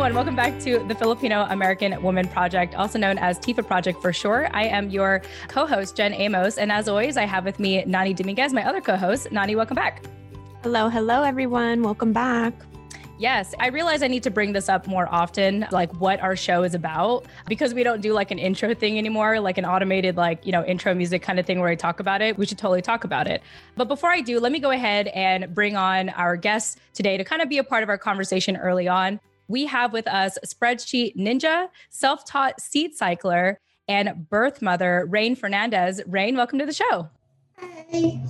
everyone. Welcome back to the Filipino American Woman Project, also known as TFAW Project for short. I am your co host, Jen Amos. And as always, I have with me Nani Dominguez, my other co host. Nani, welcome back. Hello, hello, everyone. Welcome back. Yes, I realize I need to bring this up more often, like what our show is about, because we don't do like an intro thing anymore, like an automated, like, you know, intro music kind of thing where I talk about it. We should totally talk about it. But before I do, let me go ahead and bring on our guests today to kind of be a part of our conversation early on. We have with us spreadsheet ninja, self taught seed cycler, and birth mother, Rain Fernandez. Rain, welcome to the show. Hi.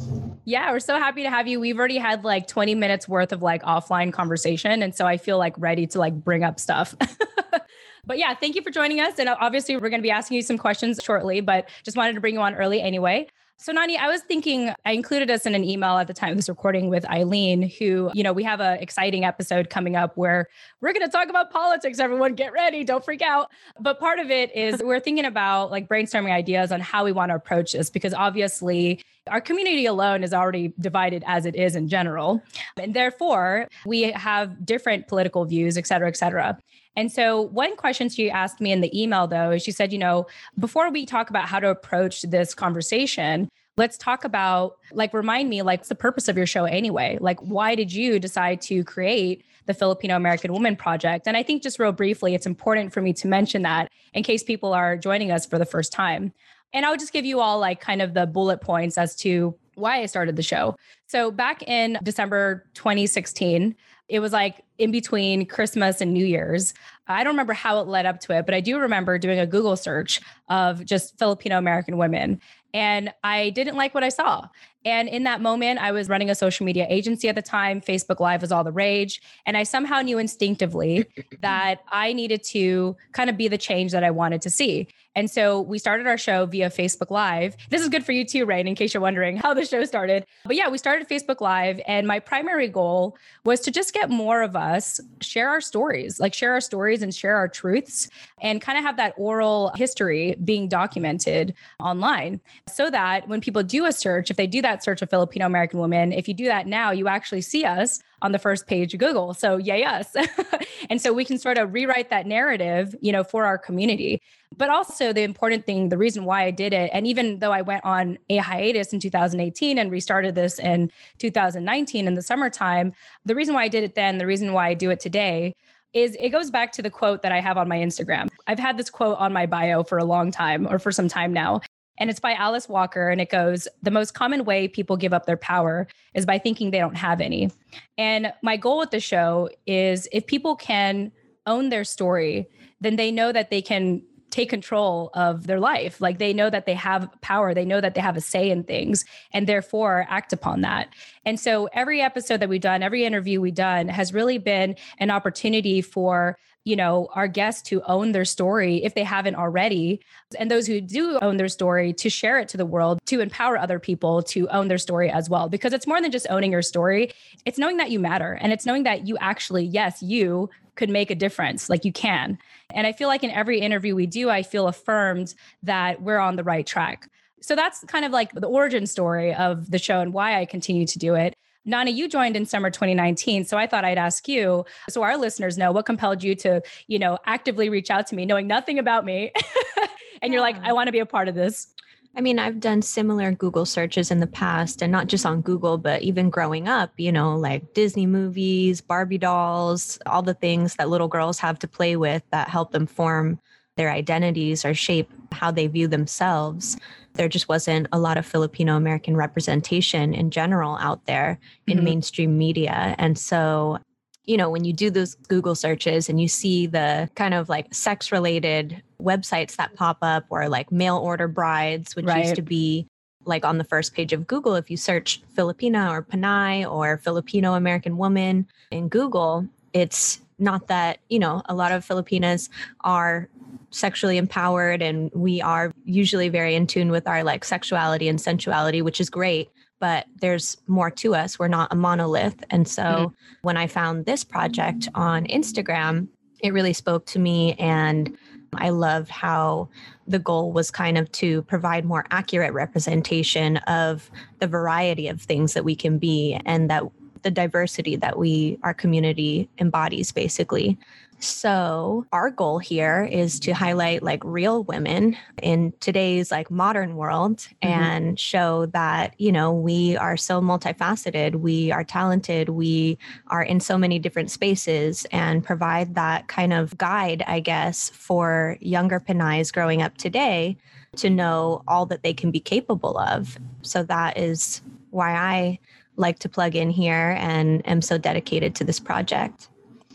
Yeah, we're so happy to have you. We've already had like 20 minutes worth of like offline conversation. And so I feel like ready to like bring up stuff. but yeah, thank you for joining us. And obviously, we're going to be asking you some questions shortly, but just wanted to bring you on early anyway. So Nani, I was thinking I included us in an email at the time of this recording with Eileen, who, you know, we have an exciting episode coming up where we're going to talk about politics. Everyone get ready. Don't freak out. But part of it is we're thinking about like brainstorming ideas on how we want to approach this because obviously our community alone is already divided as it is in general. And therefore, we have different political views, et cetera, et cetera. And so, one question she asked me in the email, though, is she said, you know, before we talk about how to approach this conversation, let's talk about, like, remind me, like, the purpose of your show anyway? Like, why did you decide to create the Filipino American Woman Project? And I think, just real briefly, it's important for me to mention that in case people are joining us for the first time. And I'll just give you all, like, kind of the bullet points as to why I started the show. So, back in December 2016, it was like in between Christmas and New Year's. I don't remember how it led up to it, but I do remember doing a Google search of just Filipino American women. And I didn't like what I saw. And in that moment, I was running a social media agency at the time. Facebook Live was all the rage. And I somehow knew instinctively that I needed to kind of be the change that I wanted to see. And so we started our show via Facebook Live. This is good for you too, Rain, in case you're wondering how the show started. But yeah, we started Facebook Live. And my primary goal was to just get more of us share our stories, like share our stories and share our truths and kind of have that oral history being documented online so that when people do a search, if they do that, search of Filipino American woman. If you do that now, you actually see us on the first page of Google. So yay us. and so we can sort of rewrite that narrative, you know, for our community. But also the important thing, the reason why I did it, and even though I went on a hiatus in 2018 and restarted this in 2019 in the summertime, the reason why I did it then, the reason why I do it today is it goes back to the quote that I have on my Instagram. I've had this quote on my bio for a long time or for some time now. And it's by Alice Walker. And it goes The most common way people give up their power is by thinking they don't have any. And my goal with the show is if people can own their story, then they know that they can take control of their life. Like they know that they have power, they know that they have a say in things, and therefore act upon that. And so every episode that we've done, every interview we've done has really been an opportunity for you know our guests to own their story if they haven't already and those who do own their story to share it to the world to empower other people to own their story as well. Because it's more than just owning your story. It's knowing that you matter and it's knowing that you actually yes you could make a difference like you can. And i feel like in every interview we do i feel affirmed that we're on the right track. So that's kind of like the origin story of the show and why i continue to do it Nani, you joined in summer 2019. So I thought I'd ask you, so our listeners know what compelled you to, you know, actively reach out to me, knowing nothing about me. and you're like, I want to be a part of this. I mean, I've done similar Google searches in the past, and not just on Google, but even growing up, you know, like Disney movies, Barbie dolls, all the things that little girls have to play with that help them form their identities or shape how they view themselves. There just wasn't a lot of Filipino American representation in general out there in mm-hmm. mainstream media. And so you know, when you do those Google searches and you see the kind of like sex related websites that pop up or like mail order brides, which right. used to be like on the first page of Google, if you search Filipina or Pinay or Filipino American woman in Google, it's not that, you know, a lot of Filipinas are sexually empowered and we are usually very in tune with our like sexuality and sensuality, which is great. But there's more to us. We're not a monolith. And so mm-hmm. when I found this project on Instagram, it really spoke to me. And I loved how the goal was kind of to provide more accurate representation of the variety of things that we can be and that the diversity that we our community embodies basically So, our goal here is to highlight like real women in today's like modern world mm-hmm. and show that, you know, we are so multifaceted, we are talented, we are in so many different spaces and provide that kind of guide, I guess, for younger Pinays growing up today to know all that they can be capable of. So, that is why I like to plug in here and am so dedicated to this project.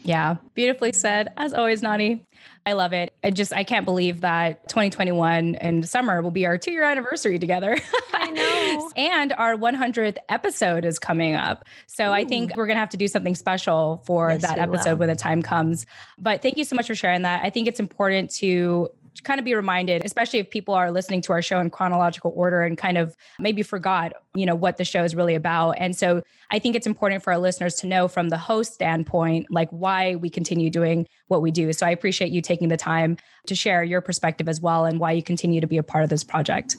Yeah, beautifully said. As always, Nani. I love it. I just I can't believe that 2021 and summer will be our two year anniversary together. I know. and our 100th episode is coming up. So Ooh. I think we're gonna have to do something special for yes, that episode will. when the time comes. But thank you so much for sharing that. I think it's important to kind of be reminded, especially if people are listening to our show in chronological order and kind of maybe forgot, you know, what the show is really about. And so I think it's important for our listeners to know from the host standpoint, like why we continue doing what we do. So I appreciate you taking the time to share your perspective as well and why you continue to be a part of this project.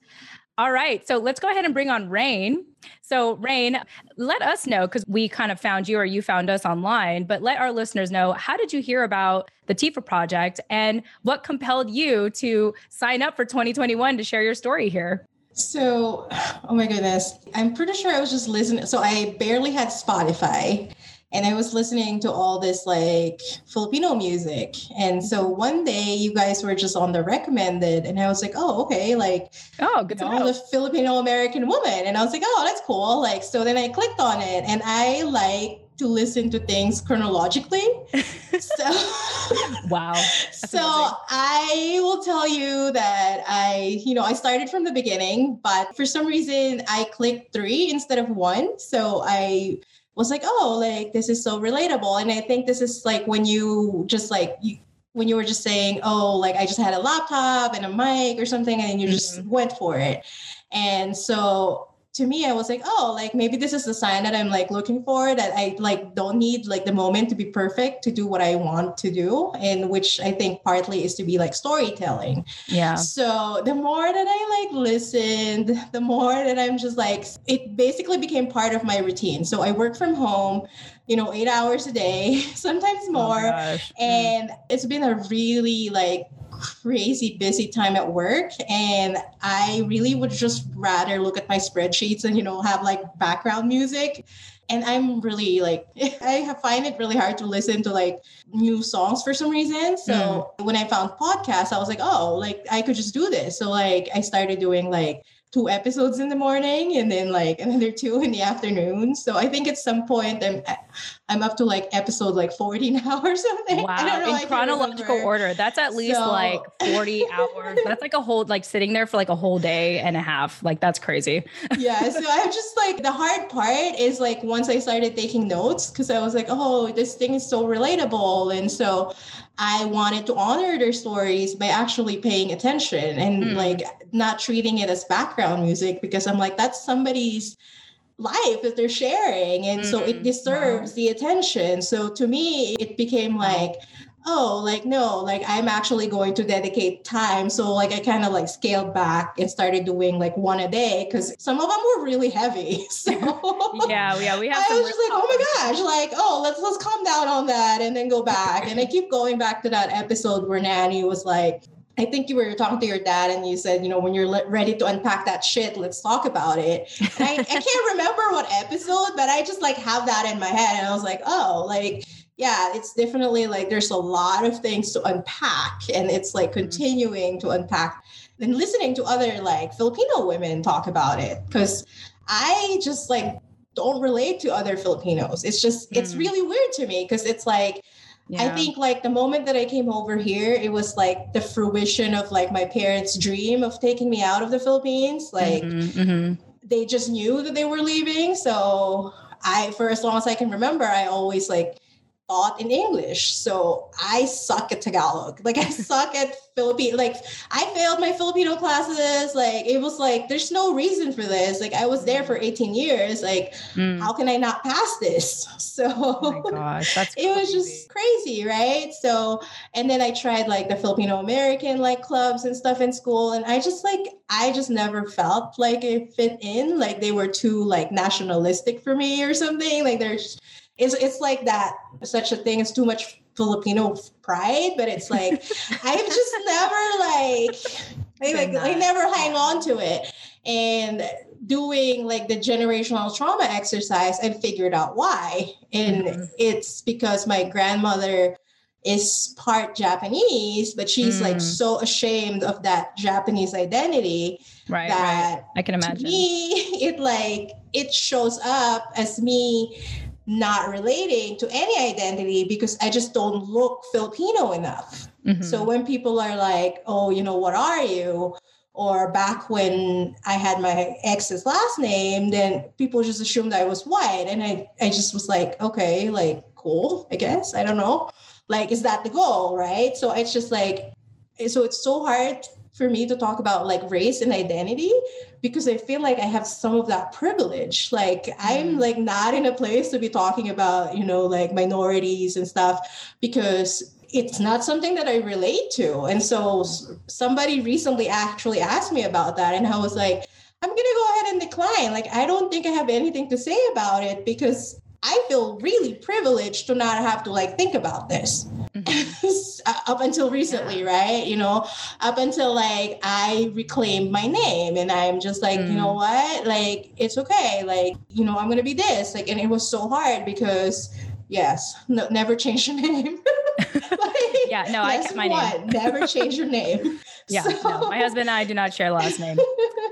All right. So let's go ahead and bring on Rain. So, Rain, let us know because we kind of found you or you found us online, but let our listeners know how did you hear about the TFAW project and what compelled you to sign up for 2021 to share your story here? So, oh my goodness, I'm pretty sure I was just listening. So, I barely had Spotify and I was listening to all this like Filipino music. And so mm-hmm. one day you guys were just on the recommended, and I was like, oh, okay, like, oh, good you know, the Filipino American woman. And I was like, oh, that's cool. Like, so then I clicked on it, and I like to listen to things chronologically. so wow. so amazing. I will tell you that I, you know, I started from the beginning, but for some reason I clicked 3 instead of 1. So I was like, oh, like this is so relatable. And I think this is like when you just like you, when you were just saying, oh, like I just had a laptop and a mic or something, and you mm-hmm. just went for it. And so to me, I was like, oh, like maybe this is the sign that I'm like looking for that I like don't need like the moment to be perfect to do what I want to do. And which I think partly is to be like storytelling. Yeah. So the more that I like listened, the more that I'm just like, it basically became part of my routine. So I work from home you know, eight hours a day, sometimes oh more. Oh and it's been a really like crazy busy time at work and i really would just rather look at my spreadsheets and you know have like background music and i'm really like i find it really hard to listen to like new songs for some reason so mm. when i found podcasts i was like oh like i could just do this so like i started doing like two episodes in the morning and then like another two in the afternoon. So I think at some point I'm I'm up to like episode like 40 now or something. Wow. In chronological order. That's at least so, like 40 hours. That's like a whole like sitting there for like a whole day and a half. Like that's crazy. yeah. So I'm just like the hard part is like once I started taking notes because I was like, oh, this thing is so relatable. And so I wanted to honor their stories by actually paying attention and mm. like not treating it as background music because I'm like, that's somebody's life that they're sharing. And mm. so it mm, deserves wow. the attention. So to me, it became like, oh, like, no, like I'm actually going to dedicate time. So, like, I kind of like scaled back and started doing like one a day because some of them were really heavy. So, yeah, yeah, we have. I was just like, oh my gosh, like, oh, let's let's calm down on that and then go back. and I keep going back to that episode where Nani was like, I think you were talking to your dad and you said, you know, when you're le- ready to unpack that shit, let's talk about it. I, I can't remember what episode, but I just like have that in my head. And I was like, oh, like yeah, it's definitely like there's a lot of things to unpack, and it's like mm-hmm. continuing to unpack and listening to other like Filipino women talk about it because I just like don't relate to other Filipinos. It's just mm. it's really weird to me because it's like yeah. I think like the moment that I came over here, it was like the fruition of like my parents' dream of taking me out of the Philippines. Like mm-hmm, mm-hmm. they just knew that they were leaving. So I, for as long as I can remember, I always like taught in English. So I suck at Tagalog. Like I suck at Filipino. Like I failed my Filipino classes. Like it was like there's no reason for this. Like I was there for 18 years. Like mm. how can I not pass this? So oh gosh, that's it was just crazy, right? So and then I tried like the Filipino American like clubs and stuff in school, and I just like I just never felt like it fit in. Like they were too like nationalistic for me or something. Like there's it's it's like that such a thing as too much Filipino pride, but it's like I've just never like I like I never hang on to it. And doing like the generational trauma exercise, I figured out why. And mm-hmm. it's because my grandmother is part Japanese, but she's mm. like so ashamed of that Japanese identity right, that right. I can imagine. me, it like it shows up as me not relating to any identity because I just don't look Filipino enough. Mm-hmm. So when people are like, "Oh, you know, what are you?" or back when I had my ex's last name, then people just assumed I was white. And I, I just was like, okay, like, cool, I guess. I don't know. Like, is that the goal? Right. So it's just like, so it's so hard for me to talk about like race and identity because I feel like I have some of that privilege. Like I'm mm. like not in a place to be talking about, you know, like minorities and stuff because it's not something that I relate to. And so somebody recently actually asked me about that. And I was like, I'm going to go ahead and decline. Like, I don't think I have anything to say about it because I feel really privileged to not have to like think about this. up until recently, yeah. right? You know, up until like I reclaimed my name and I'm just like, mm. you know mm. what? Like, it's okay. Like, you know, I'm going to be this. Like, and it was so hard because Yes. No, never change your name. like, yeah, no, I kept my what? name. never change your name. Yeah, so. no, my husband and I do not share last name.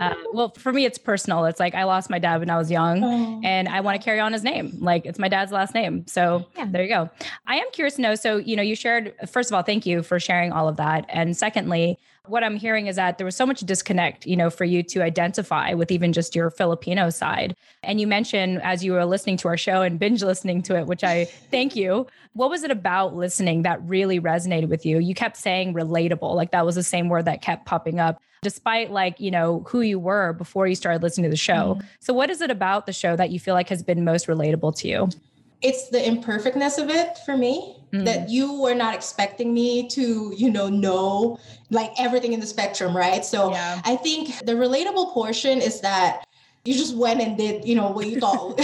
Uh, well, for me, it's personal. It's like I lost my dad when I was young, oh. and I want to carry on his name. Like it's my dad's last name. So yeah, there you go. I am curious to know. So you know, you shared. First of all, thank you for sharing all of that, and secondly, what I'm hearing is that there was so much disconnect, you know, for you to identify with even just your Filipino side. And you mentioned as you were listening to our show and binge listening to it, which I thank you. What was it about listening that really resonated with you? You kept saying relatable, like that was the same word that kept popping up, despite like, you know, who you were before you started listening to the show. Mm-hmm. So, what is it about the show that you feel like has been most relatable to you? It's the imperfectness of it for me mm. that you were not expecting me to you know know like everything in the spectrum right so yeah. i think the relatable portion is that you just went and did you know what you thought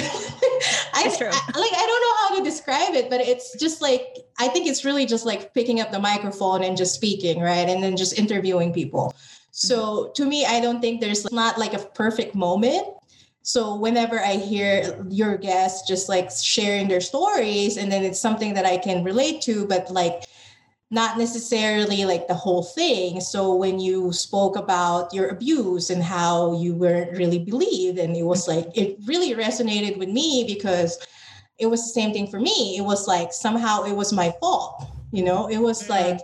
I, I, like i don't know how to describe it but it's just like i think it's really just like picking up the microphone and just speaking right and then just interviewing people so mm-hmm. to me i don't think there's not like a perfect moment so whenever I hear your guests just like sharing their stories, and then it's something that I can relate to, but like not necessarily like the whole thing. So when you spoke about your abuse and how you weren't really believed, and it was like it really resonated with me because it was the same thing for me. It was like somehow it was my fault. You know, it was mm-hmm. like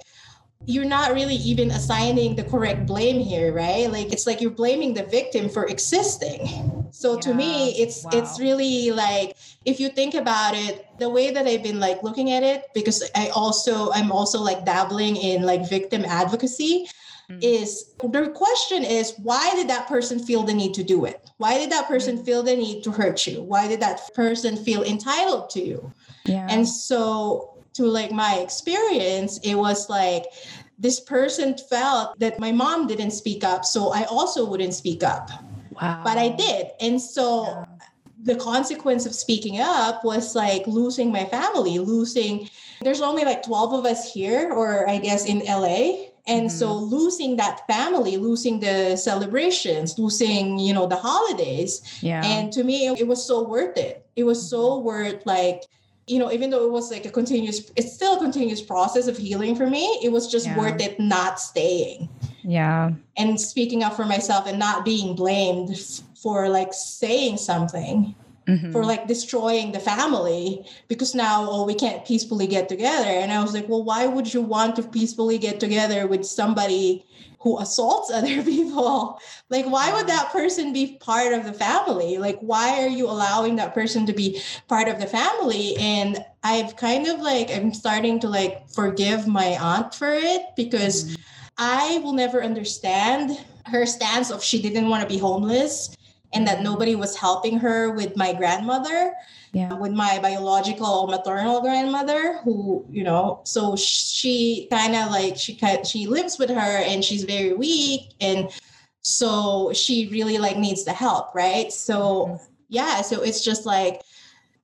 you're not really even assigning the correct blame here, right? Like it's like you're blaming the victim for existing. So yeah. to me, it's wow. it's really like if you think about it, the way that I've been like looking at it, because I also I'm also like dabbling in like victim advocacy. Mm-hmm. Is the question is why did that person feel the need to do it? Why did that person mm-hmm. feel the need to hurt you? Why did that person feel entitled to you? Yeah. And so to like my experience, it was like this person felt that my mom didn't speak up, so I also wouldn't speak up. Wow. But I did. And so yeah. the consequence of speaking up was like losing my family, losing there's only like 12 of us here or I guess in LA and mm-hmm. so losing that family losing the celebrations losing you know the holidays yeah and to me it, was so worth it it was so mm-hmm. worth like you know, even though it was like a continuous, it's still a continuous process of healing for me. It was just yeah. worth it not staying. Yeah. And speaking up for myself and not being blamed for like saying something. Mm-hmm. For like destroying the family because now oh we can't peacefully get together. And I was like well why would you want to peacefully get together with somebody who assaults other people? Like why would that person be part of the family? Like why are you allowing that person to be part of the family? And i've kind of like i'm starting to like forgive my aunt for it because mm-hmm. i will never understand her stance of she didn't want to be homeless and that nobody was helping her with my grandmother yeah. with my biological maternal grandmother who you know so she kind of like she she lives with her and she's very weak and so she really like needs the help right so mm-hmm. yeah so it's just like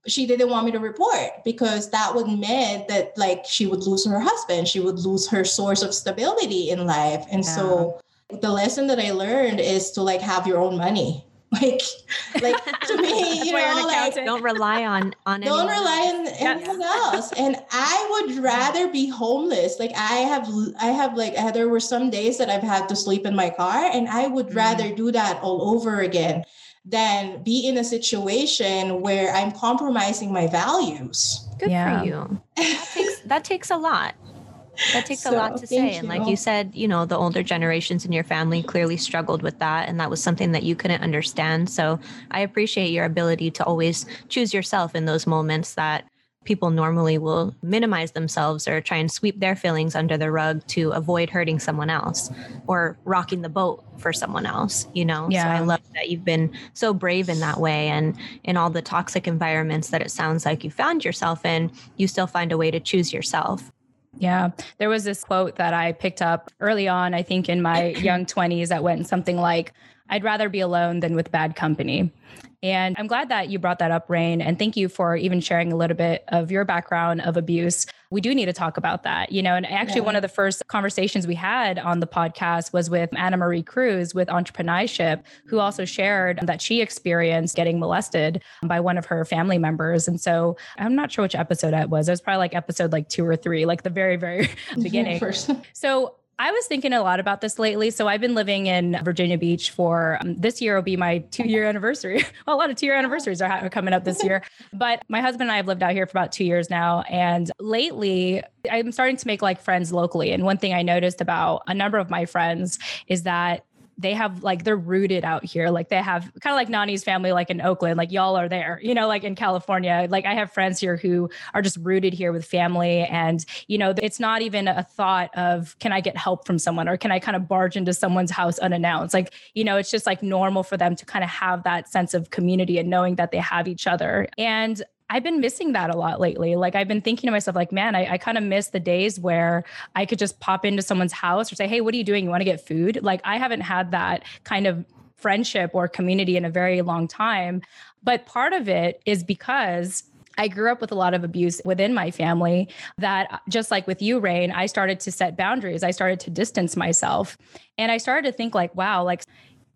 she didn't want me to report because that would mean that like she would lose her husband, she would lose her source of stability in life. And yeah. so the lesson that I learned is to like have your own money. Like, like to me, you know, like don't rely on on don't rely on anyone else. And I would rather be homeless. Like I have, I have like there were some days that I've had to sleep in my car, and I would mm. rather do that all over again than be in a situation where I'm compromising my values. Good yeah. for you. That takes, that takes a lot. That takes so, a lot to say. And like you said, you know, the older generations in your family clearly struggled with that. And that was something that you couldn't understand. So I appreciate your ability to always choose yourself in those moments that people normally will minimize themselves or try and sweep their feelings under the rug to avoid hurting someone else or rocking the boat for someone else you know yeah. so i love that you've been so brave in that way and in all the toxic environments that it sounds like you found yourself in you still find a way to choose yourself yeah, there was this quote that I picked up early on, I think in my young 20s, that went something like, I'd rather be alone than with bad company. And I'm glad that you brought that up, Rain. And thank you for even sharing a little bit of your background of abuse. We do need to talk about that, you know. And actually, yeah. one of the first conversations we had on the podcast was with Anna Marie Cruz with Entrepinayship, who also shared that she experienced getting molested by one of her family members. And so I'm not sure which episode it was. It was probably like episode like two or three, like the very, very beginning. so I was thinking a lot about this lately. So I've been living in Virginia Beach for um, this year will be my two year anniversary. well, a lot of two year anniversaries are, are coming up this year. But my husband and I have lived out here for about two years now. And lately, I'm starting to make like friends locally. And one thing I noticed about a number of my friends is that they have like they're rooted out here. Like they have kind of like Nani's family, like in Oakland, like y'all are there, you know, like in California. Like I have friends here who are just rooted here with family. And, you know, it's not even a thought of can I get help from someone or can I kind of barge into someone's house unannounced? Like, you know, it's just like normal for them to kind of have that sense of community and knowing that they have each other. And I've been missing that a lot lately. Like I've been thinking to myself, like, man, I, I kind of miss the days where I could just pop into someone's house or say, hey, what are you doing? You want to get food? Like I haven't had that kind of friendship or community in a very long time. But part of it is because I grew up with a lot of abuse within my family that uh, just like with you Rain I started to set boundaries I started to distance myself and I started to think like wow like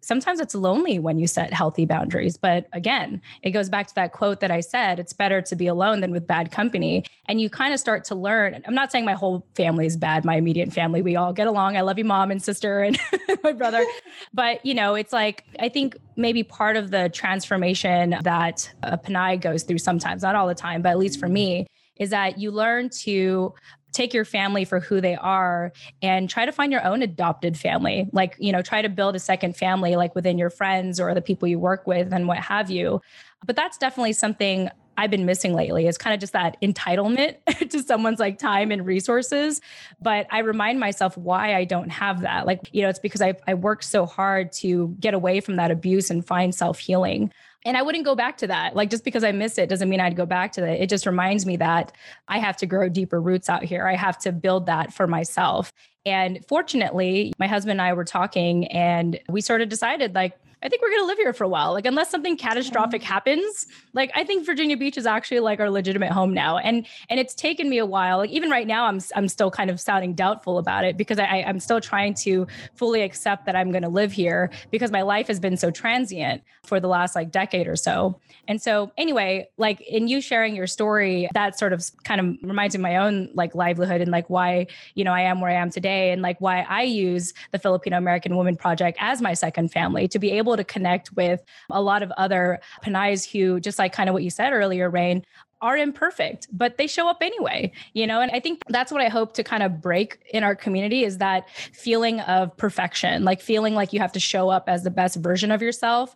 sometimes it's lonely when you set healthy boundaries. But again, it goes back to that quote that I said it's better to be alone than with bad company. And you kind of start to learn. I'm not saying my whole family is bad, my immediate family. We all get along. I love you, mom and sister and my brother. But, you know, it's like, I think maybe part of the transformation that a Pinay goes through sometimes, not all the time, but at least for me, is that you learn to take your family for who they are and try to find your own adopted family like you know try to build a second family like within your friends or the people you work with and what have you but that's definitely something I've been missing lately is kind of just that entitlement to someone's like time and resources. But I remind myself why I don't have that. Like, you know, it's because I, I worked so hard to get away from that abuse and find self healing. And I wouldn't go back to that. Like just because I miss it doesn't mean I'd go back to that. It just reminds me that I have to grow deeper roots out here. I have to build that for myself. And fortunately, my husband and I were talking and we sort of decided like I think we're going to live here for a while. Like, unless something catastrophic happens, like I think Virginia Beach is actually like our legitimate home now. And and it's taken me a while. Like even right now, I'm I'm still kind of sounding doubtful about it because I I'm still trying to fully accept that I'm going to live here because my life has been so transient for the last like decade or so. And so anyway, like in you sharing your story, that sort of kind of reminds me of my own like livelihood and like why you know I am where I am today and like why I use the Filipino American Women Project as my second family to be able able to connect with a lot of other Pinays who, just like kind of what you said earlier, Rain, are imperfect, but they show up anyway, you know? And I think that's what I hope to kind of break in our community is that feeling of perfection, like feeling like you have to show up as the best version of yourself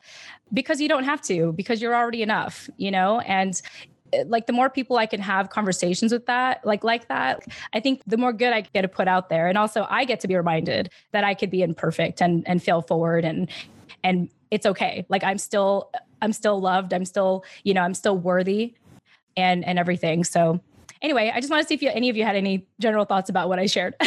because you don't have to, because you're already enough, you know? And eh, like the more people I can have conversations with that, like like that, I think the more good I get to put out there. And also I get to be reminded that I could be imperfect and and fail forward and and it's okay like i'm still i'm still loved i'm still you know i'm still worthy and and everything so anyway i just want to see if you, any of you had any general thoughts about what i shared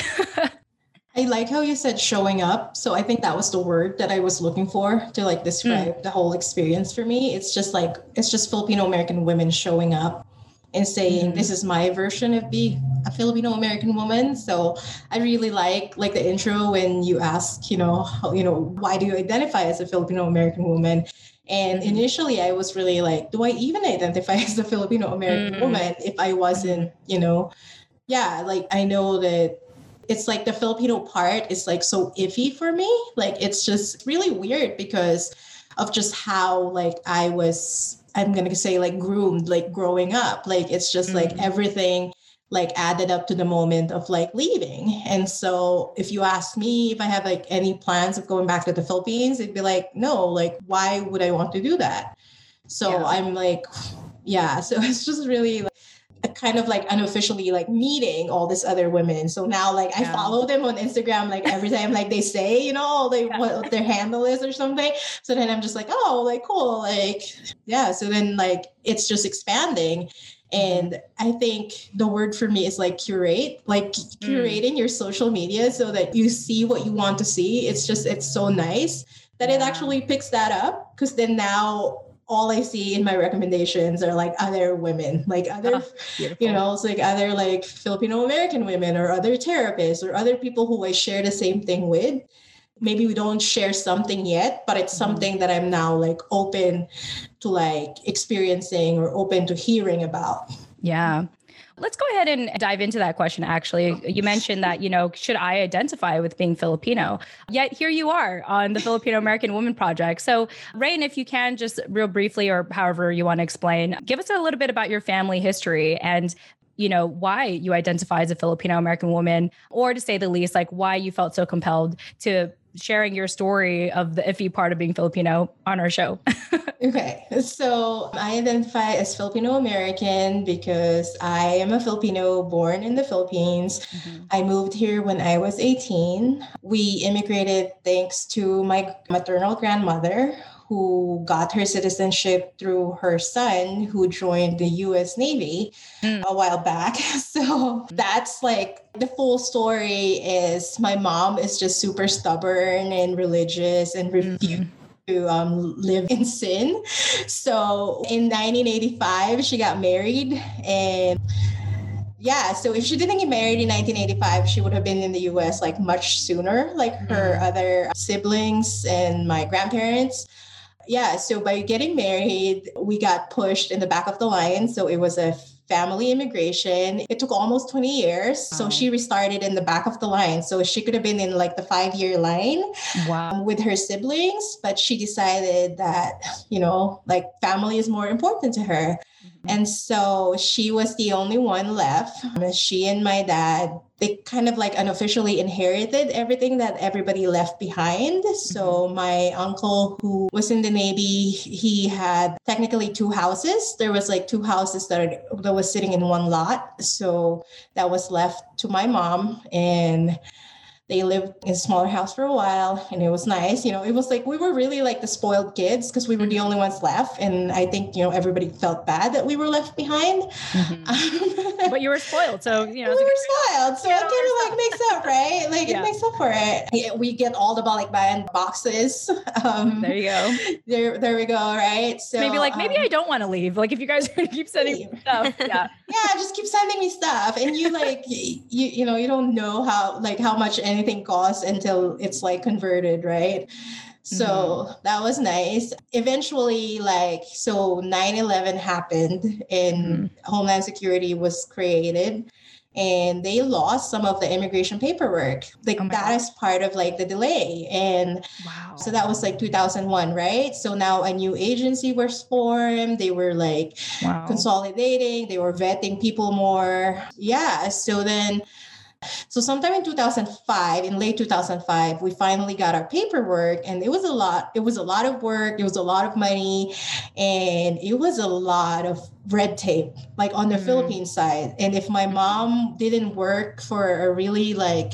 I like how you said showing up. So I think that was the word that I was looking for to like describe mm. the whole experience for me. It's just like it's just Filipino American women showing up and saying mm-hmm. this is my version of being a Filipino American woman. So I really like like the intro when you ask, you know, how, you know, why do you identify as a Filipino American woman? And mm-hmm. initially I was really like, do I even identify as a Filipino American mm-hmm. woman if I wasn't, you know, yeah, like I know that it's like the Filipino part is like so iffy for me. Like it's just really weird because of just how like I was I'm gonna say like groomed, like growing up. Like it's just mm-hmm. like everything like added up to the moment of like leaving. And so if you ask me if I have like any plans of going back to the Philippines, it'd be like, no, like why would I want to do that? So yeah. I'm like, yeah. So it's just really like, kind of like unofficially like meeting all these other women. So now like yeah. I follow them on Instagram like every time like they say, you know, like yeah. what their handle is or something. So then I'm just like, oh, like cool. Like, yeah. So then like it's just expanding. And I think the word for me is like curate, like mm. curating mm. your social media so that you see what you want to see. It's just, it's so nice that yeah. it actually picks that up because then now all I see in my recommendations are like other women, like other, oh, you know, it's like other like Filipino American women or other therapists or other people who I share the same thing with. Maybe we don't share something yet, but it's mm-hmm. something that I'm now like open to like experiencing or open to hearing about. Yeah. Let's go ahead and dive into that question. Actually, you mentioned that, you know, should I identify with being Filipino? Yet here you are on the Filipino American Women Project. So, Rain, if you can just real briefly or however you want to explain, give us a little bit about your family history and you know why you identify as a filipino american woman or to say the least like why you felt so compelled to sharing your story of the iffy part of being Filipino on our show. okay. So I identify as Filipino American because I am a Filipino born in the Philippines. Mm-hmm. I moved here when I was 18. We immigrated thanks to my maternal grandmother who got her citizenship through her son who joined the US Navy mm. a while back. So that's like the full story is my mom is just super stubborn and religious and refused mm-hmm to um, live in sin. So in 1985, she got married and yeah, so if she didn't get married in 1985, she would have been in the US like much sooner, like her mm-hmm. other siblings and my grandparents yeah, so by getting married, we got pushed in the back of the line. So it was a family immigration. It took almost 20 years. So she restarted in the back of the line. So she could have been in like the five year line wow. With her siblings, but she decided that, you know, like family is more important to her. Mm-hmm. And so she was the only one left. She and my dad they kind of like unofficially inherited everything that everybody left behind. So mm-hmm. my uncle who was in the Navy, he had technically two houses. There was like two houses that, are, that was sitting in one lot. So that was left to my mom and they lived in a smaller house for a while and it was nice you know it was like we were really like the spoiled kids because we were the only ones left and i think you know everybody felt bad that we were left behind. Mm-hmm. but you were spoiled so you know we were spoiled so it kind of like makes up right? Like yeah. it makes up for it. Yeah, we get all the band boxes. Um, there you go. there there we go right? So maybe like maybe um, i don't want to leave. Like if you guys keep sending stuff yeah yeah just keep sending me stuff and you like you you know you don't know how like how much anything costs until it's like converted, right? So mm-hmm. that was nice. Eventually, like, so 9 11 happened and mm-hmm. Homeland Security was created and they lost some of the immigration paperwork. Like, oh that God. is part of like the delay. And wow. so that was like 2001, right? So now a new agency was formed. They were like wow. consolidating, they were vetting people more. Yeah. So then, so sometime in 2005, in late 2005, we finally got our paperwork and it was a lot. It was a lot of work. It was a lot of money and it was a lot of red tape, like on the mm-hmm. Philippine side. And if my mom didn't work for a really like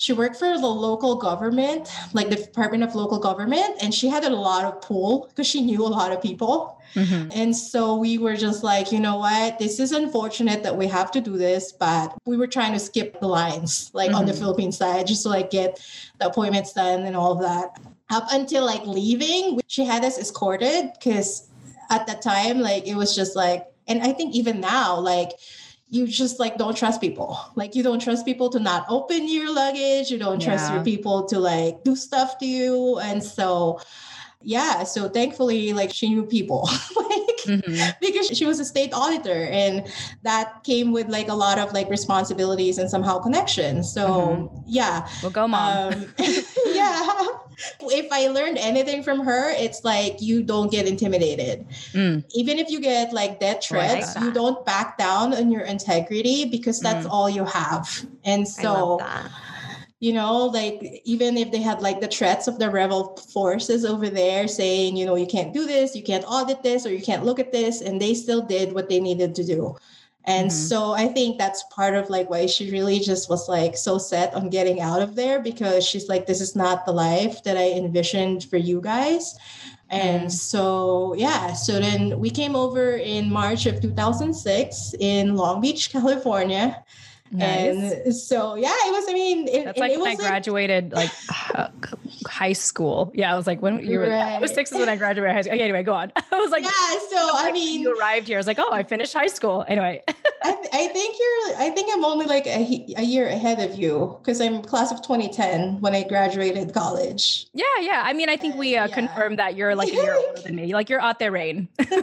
she worked for the local government, like the Department of Local Government, and she had a lot of pull because she knew a lot of people. Mm-hmm. And so we were just like, you know what, this is unfortunate that we have to do this, but we were trying to skip the lines, like mm-hmm. on the mm-hmm. Philippine side, just to like get the appointments done and all of that. Up until like leaving, she had us escorted because at that time, like it was just like, and I think even now, like you just like don't trust people. Like you don't trust people to not open your luggage. You don't trust your people to like do stuff to you. And so yeah, so thankfully like she knew people. like mm-hmm. because she was a state auditor and that came with like a lot of like responsibilities and somehow connections. So mm-hmm. yeah. Well go mom. Um, yeah if I learned anything from her, it's like you don't get intimidated. Mm. Even if you get like death threats, like you don't back down on your integrity because that's mm. all you have. And so you know like even if they had like the threats of the rebel forces over there saying you know you can't do this you can't audit this or you can't look at this and they still did what they needed to do and mm-hmm. so I think that's part of like why she really just was like so set on getting out of there because she's like, this is not the life that I envisioned for you guys. And mm. so, yeah, so then we came over in March of 2006 in Long Beach, California. Nice. And so, yeah, it was, I mean, it, that's like it when I graduated like high school. Yeah, I was like, when you were, right. I was six is when I graduated high school. Okay, anyway, go on. I was like, yeah, so I mean, you arrived here. I was like, oh, I finished high school. Anyway. I, th- I think you're, I think I'm only like a, a year ahead of you because I'm class of 2010 when I graduated college. Yeah, yeah. I mean, I think we uh, yeah. confirmed that you're like a year older than me. Like you're out there, Rain. so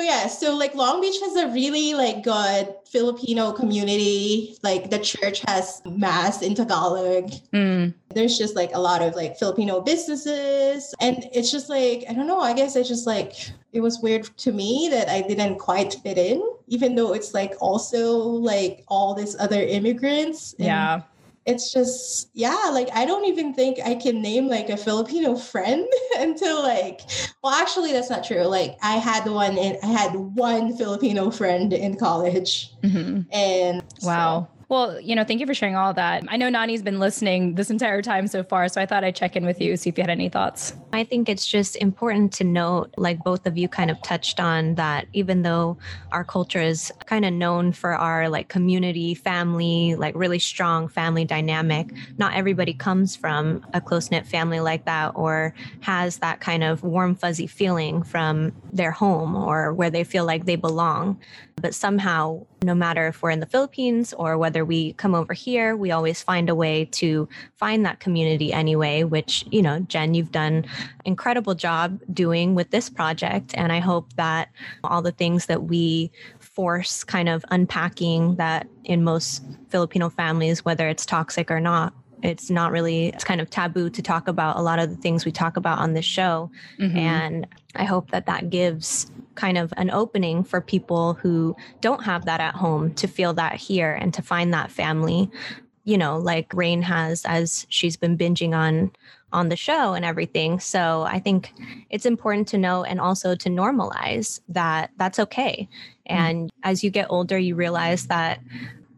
yeah, so like Long Beach has a really like good Filipino community. Like the church has mass in Tagalog. Mm. There's just like a lot of like Filipino businesses. And it's just like, I don't know, I guess it's just like, it was weird to me that I didn't quite fit in, even though it's like also like all these other immigrants. yeah it's just yeah like i don't even think i can name like a filipino friend until like well actually that's not true. Like i had one in i had one filipino friend in college. Mm-hmm. and wow. so, well, you know, thank you for sharing all that. I know Nani's been listening this entire time so far, so I thought I'd check in with you, see if you had any thoughts. I think it's just important to note, like both of you kind of touched on, that even though our culture is kind of known for our like community, family, like really strong family dynamic, not everybody comes from a close knit family like that or has that kind of warm, fuzzy feeling from their home or where they feel like they belong. But somehow, no matter if we're in the Philippines or whether we come over here, we always find a way to find that community anyway, which, you know, Jen, you've done incredible job doing with this project. And I hope that all the things that we force kind of unpacking that in most Filipino families, whether it's toxic or not, it's not really it's kind of taboo to talk about a lot of the things we talk about on this show mm-hmm. and i hope that that gives kind of an opening for people who don't have that at home to feel that here and to find that family you know like rain has as she's been binging on on the show and everything so i think it's important to know and also to normalize that that's okay mm. and mm-hmm. as you get older you realize that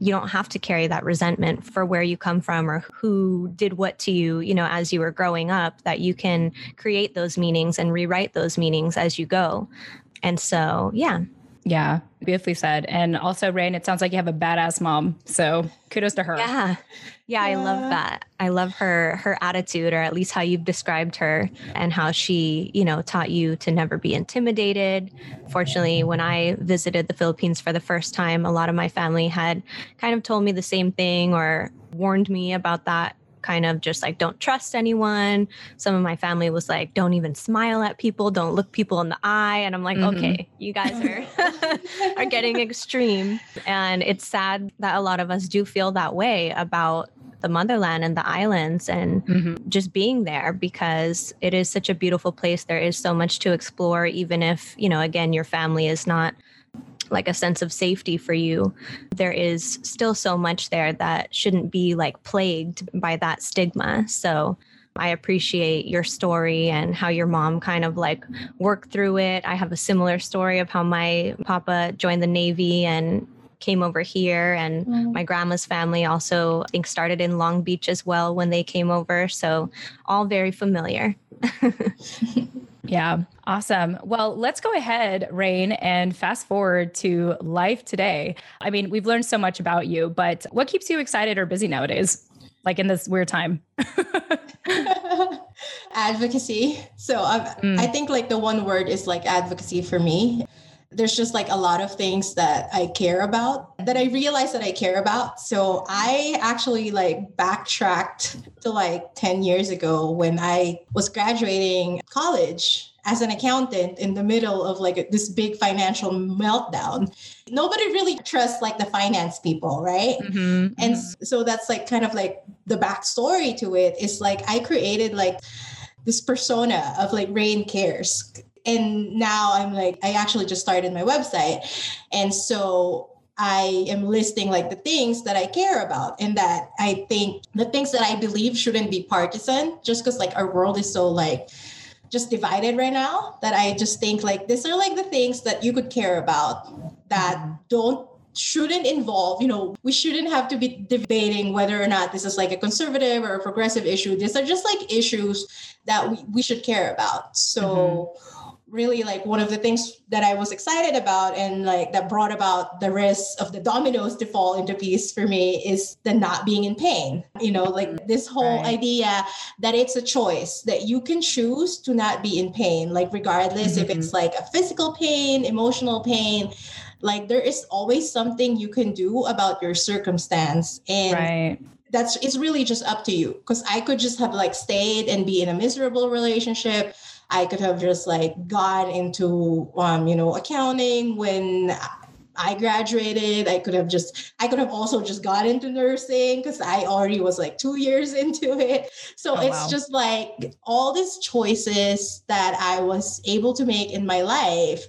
you don't have to carry that resentment for where you come from or who did what to you, you know, as you were growing up, that you can create those meanings and rewrite those meanings as you go. And so, yeah. Yeah, beautifully said. And also, Rain, it sounds like you have a badass mom. So kudos to her. Yeah. Yeah, I love that. I love her her attitude, or at least how you've described her and how she, you know, taught you to never be intimidated. Fortunately, when I visited the Philippines for the first time, a lot of my family had kind of told me the same thing or warned me about that kind of just like don't trust anyone. Some of my family was like, don't even smile at people, don't look people in the eye. And I'm like, mm-hmm. okay, you guys are are getting extreme. And it's sad that a lot of us do feel that way about the motherland and the islands and mm-hmm. just being there because it is such a beautiful place. There is so much to explore, even if, you know, again, your family is not like a sense of safety for you, there is still so much there that shouldn't be like plagued by that stigma. So I appreciate your story and how your mom kind of like worked through it. I have a similar story of how my papa joined the Navy and came over here. And mm. my grandma's family also, I think, started in Long Beach as well when they came over. So all very familiar. Yeah, awesome. Well, let's go ahead, Rain, and fast forward to life today. I mean, we've learned so much about you, but what keeps you excited or busy nowadays? Like in this weird time? advocacy. So mm. I think like the one word is like advocacy for me there's just like a lot of things that I care about that I realize that I care about. So I actually like backtracked to like 10 years ago when I was graduating college as an accountant in the middle of like this big financial meltdown. Nobody really trusts like the finance people, right? Mm-hmm. And mm-hmm. so that's like kind of like the backstory to it is like I created like this persona of like Rain Cares and now I'm like, I actually just started my website. And so I am listing like the things that I care about and that I think the things that I believe shouldn't be partisan just because like our world is so like just divided right now that I just think like these are like the things that you could care about that mm-hmm. don't shouldn't involve, you know, we shouldn't have to be debating whether or not this is like a conservative or a progressive issue. These are just like issues that we, we should care about. So mm-hmm really like one of the things that I was excited about and like that brought about the risk of the dominoes to fall into piece for me is the not being in pain. You know, like this whole right. idea that it's a choice that you can choose to not be in pain, like regardless mm-hmm. if it's like a physical pain, emotional pain, like there is always something you can do about your circumstance. And right that's it's really just up to you because i could just have like stayed and be in a miserable relationship I could have just like gone into um, you know accounting when I graduated. I could have just I could have also just got into nursing because I already was like two years into it. So oh, it's wow. just like all these choices that I was able to make in my life.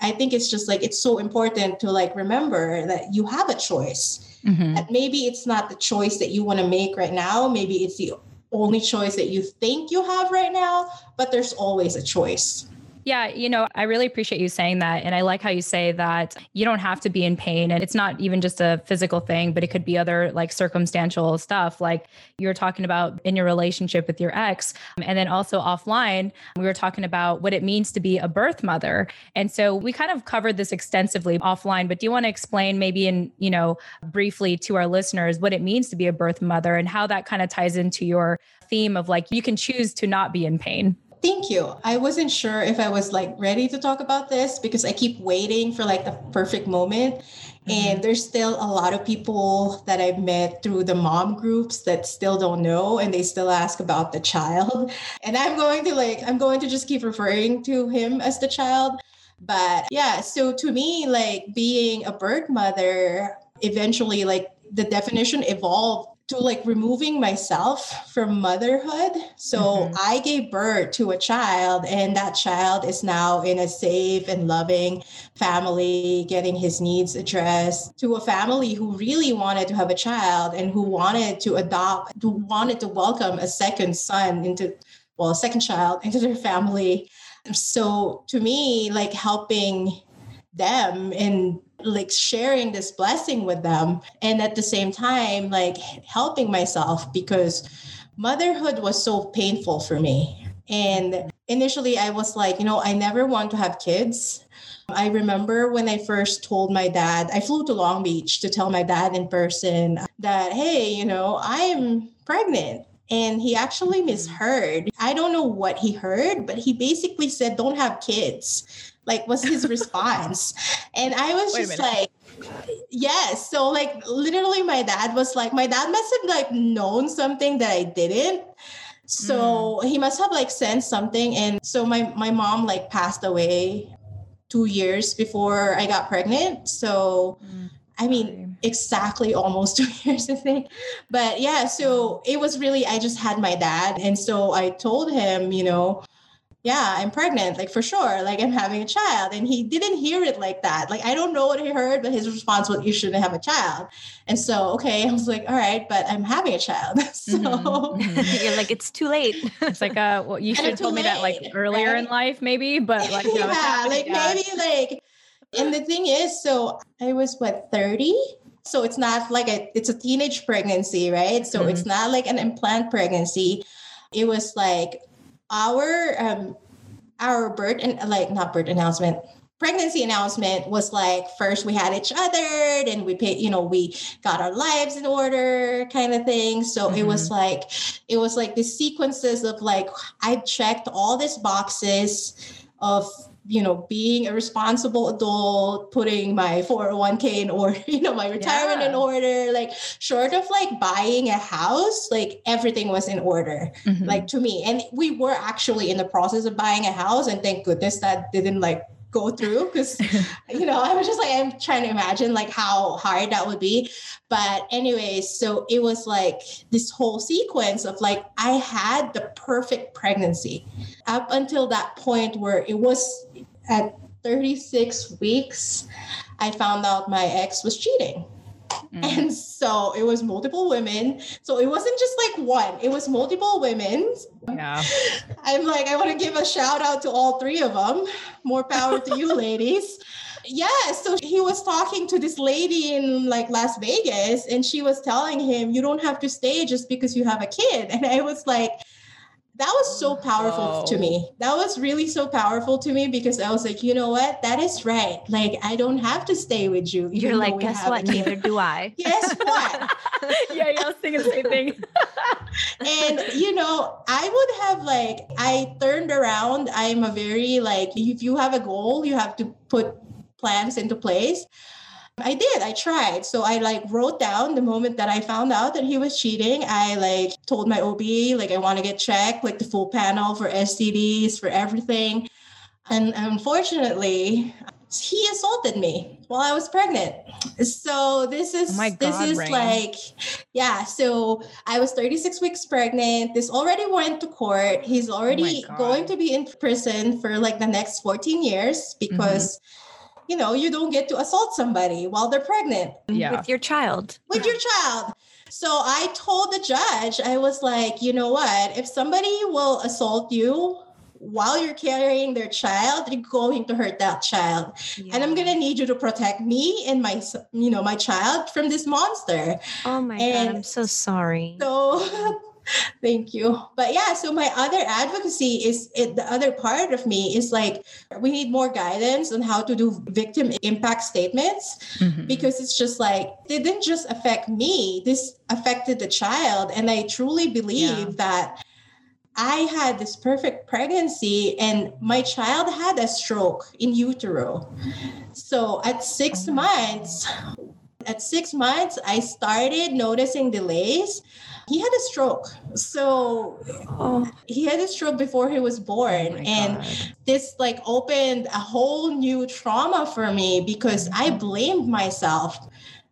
I think it's just like it's so important to like remember that you have a choice. Mm-hmm. That maybe it's not the choice that you want to make right now. Maybe it's the only choice that you think you have right now, but there's always a choice. Yeah, you know, I really appreciate you saying that. And I like how you say that you don't have to be in pain. And it's not even just a physical thing, but it could be other like circumstantial stuff, like you were talking about in your relationship with your ex. And then also offline, we were talking about what it means to be a birth mother. And so we kind of covered this extensively offline, but do you want to explain maybe in, you know, briefly to our listeners what it means to be a birth mother and how that kind of ties into your theme of like you can choose to not be in pain? Thank you. I wasn't sure if I was like ready to talk about this because I keep waiting for like the perfect moment. Mm-hmm. And there's still a lot of people that I've met through the mom groups that still don't know and they still ask about the child. And I'm going to like, I'm going to just keep referring to him as the child. But yeah, so to me, like being a birth mother, eventually, like the definition evolved to like removing myself from motherhood. So mm-hmm. I gave birth to a child, and that child is now in a safe and loving family, getting his needs addressed to a family who really wanted to have a child and who wanted to adopt, who wanted to welcome a second son into, well, a second child into their family. So to me, like helping them and like sharing this blessing with them and at the same time like helping myself because motherhood was so painful for me and initially i was like you know i never want to have kids I remember when I first told my dad, I flew to Long Beach to tell my dad in person that, hey, you know, I'm pregnant. And he actually mm-hmm. misheard. I don't know what he heard, but he basically said, don't have kids like was his response. And i was just like yes. So like literally my dad was like my dad must have like known something that i didn't. So mm. he must have like sensed something. And so my my mom like passed away two years before i got pregnant. So mm. i mean exactly almost two years i think. But yeah so it was really i just had my dad. And so i told him you know yeah, I'm pregnant, like for sure, like I'm having a child. And he didn't hear it like that. Like, I don't know what he heard, but his response was, you shouldn't have a child. And so, okay, I was like, all right, but I'm having a child. so mm-hmm. you're like, it's too late. It's like, uh, well, you should have told late, me that like earlier right? in life, maybe, but like, yeah, like maybe like, And the thing is, so I was what, 30? So it's not like a it's a teenage pregnancy, right? So mm-hmm. it's not like an implant pregnancy. It was like our um our birth and like not birth announcement pregnancy announcement was like first we had each other then we paid you know we got our lives in order kind of thing so mm-hmm. it was mm-hmm. like it was like the sequences of like i checked all these boxes of you know being a responsible adult putting my 401k in order you know my retirement yeah. in order like short of like buying a house like everything was in order mm-hmm. like to me and we were actually in the process of buying a house and thank goodness that didn't like go through because you know i was just like i'm trying to imagine like how hard that would be. But anyways so it was like this whole sequence of like i had the perfect pregnancy. Up until that point where it was at 36 weeks i found out my ex was cheating Mm. And so it was multiple women. So it wasn't just like one, it was multiple women. Yeah. I'm like, I want to give a shout out to all three of them. More power to you, ladies. Yeah, so he was talking to this lady in like Las Vegas, and she was telling him, You don't have to stay just because you have a kid. And I was like, that was so oh, powerful to me. That was really so powerful to me because I was like, you know what? That is right. Like, I don't have to stay with you. You're like, guess what? Neither do I. guess what? yeah, yeah, I was thinking the same thing. and you know, I would have like, I turned around. I'm a very like, if you have a goal, you have to put plans into place. I did. I tried. So I like wrote down the moment that I found out that he was cheating. I like told my OB like I want to get checked, like the full panel for STDs, for everything. And unfortunately, he assaulted me while I was pregnant. So this is oh God, this is Rain. like yeah, so I was 36 weeks pregnant. This already went to court. He's oh already oh going to be in prison for like the next 14 years because mm-hmm you know, you don't get to assault somebody while they're pregnant. Yeah. With your child. With your child. So I told the judge, I was like, you know what? If somebody will assault you while you're carrying their child, you're going to hurt that child. Yeah. And I'm gonna need you to protect me and my you know my child from this monster. Oh my and god, I'm so sorry. So Thank you. But yeah, so my other advocacy is it, the other part of me is like we need more guidance on how to do victim impact statements mm-hmm. because it's just like it didn't just affect me, this affected the child. And I truly believe yeah. that I had this perfect pregnancy and my child had a stroke in utero. So at six oh months, at six months, I started noticing delays he had a stroke. So oh. he had a stroke before he was born. Oh and God. this like opened a whole new trauma for me because I mm-hmm. blamed myself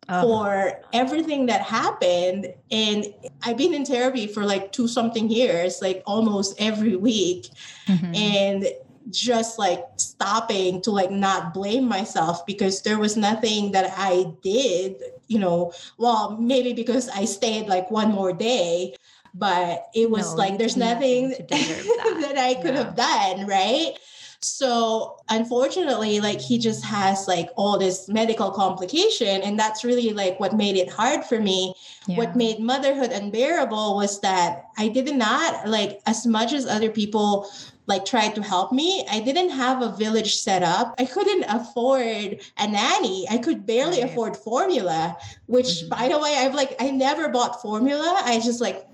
oh. for everything that happened. And I've been in therapy for like two something years, like almost every week. Mm-hmm. And just like stopping to like not blame myself because there was nothing that I did, you know, well, maybe because I stayed like one more day, but it was no, like there's nothing, nothing that. that. I could have done, right? So unfortunately, like he just has like all this medical complication. And that's really like what made it hard for me. Yeah. What made motherhood unbearable was that I did not like as much as other people like tried to help me. I didn't have a village set up. I couldn't afford a nanny. I could barely right. afford formula, which mm-hmm. by the way, I've like I never bought formula. I just like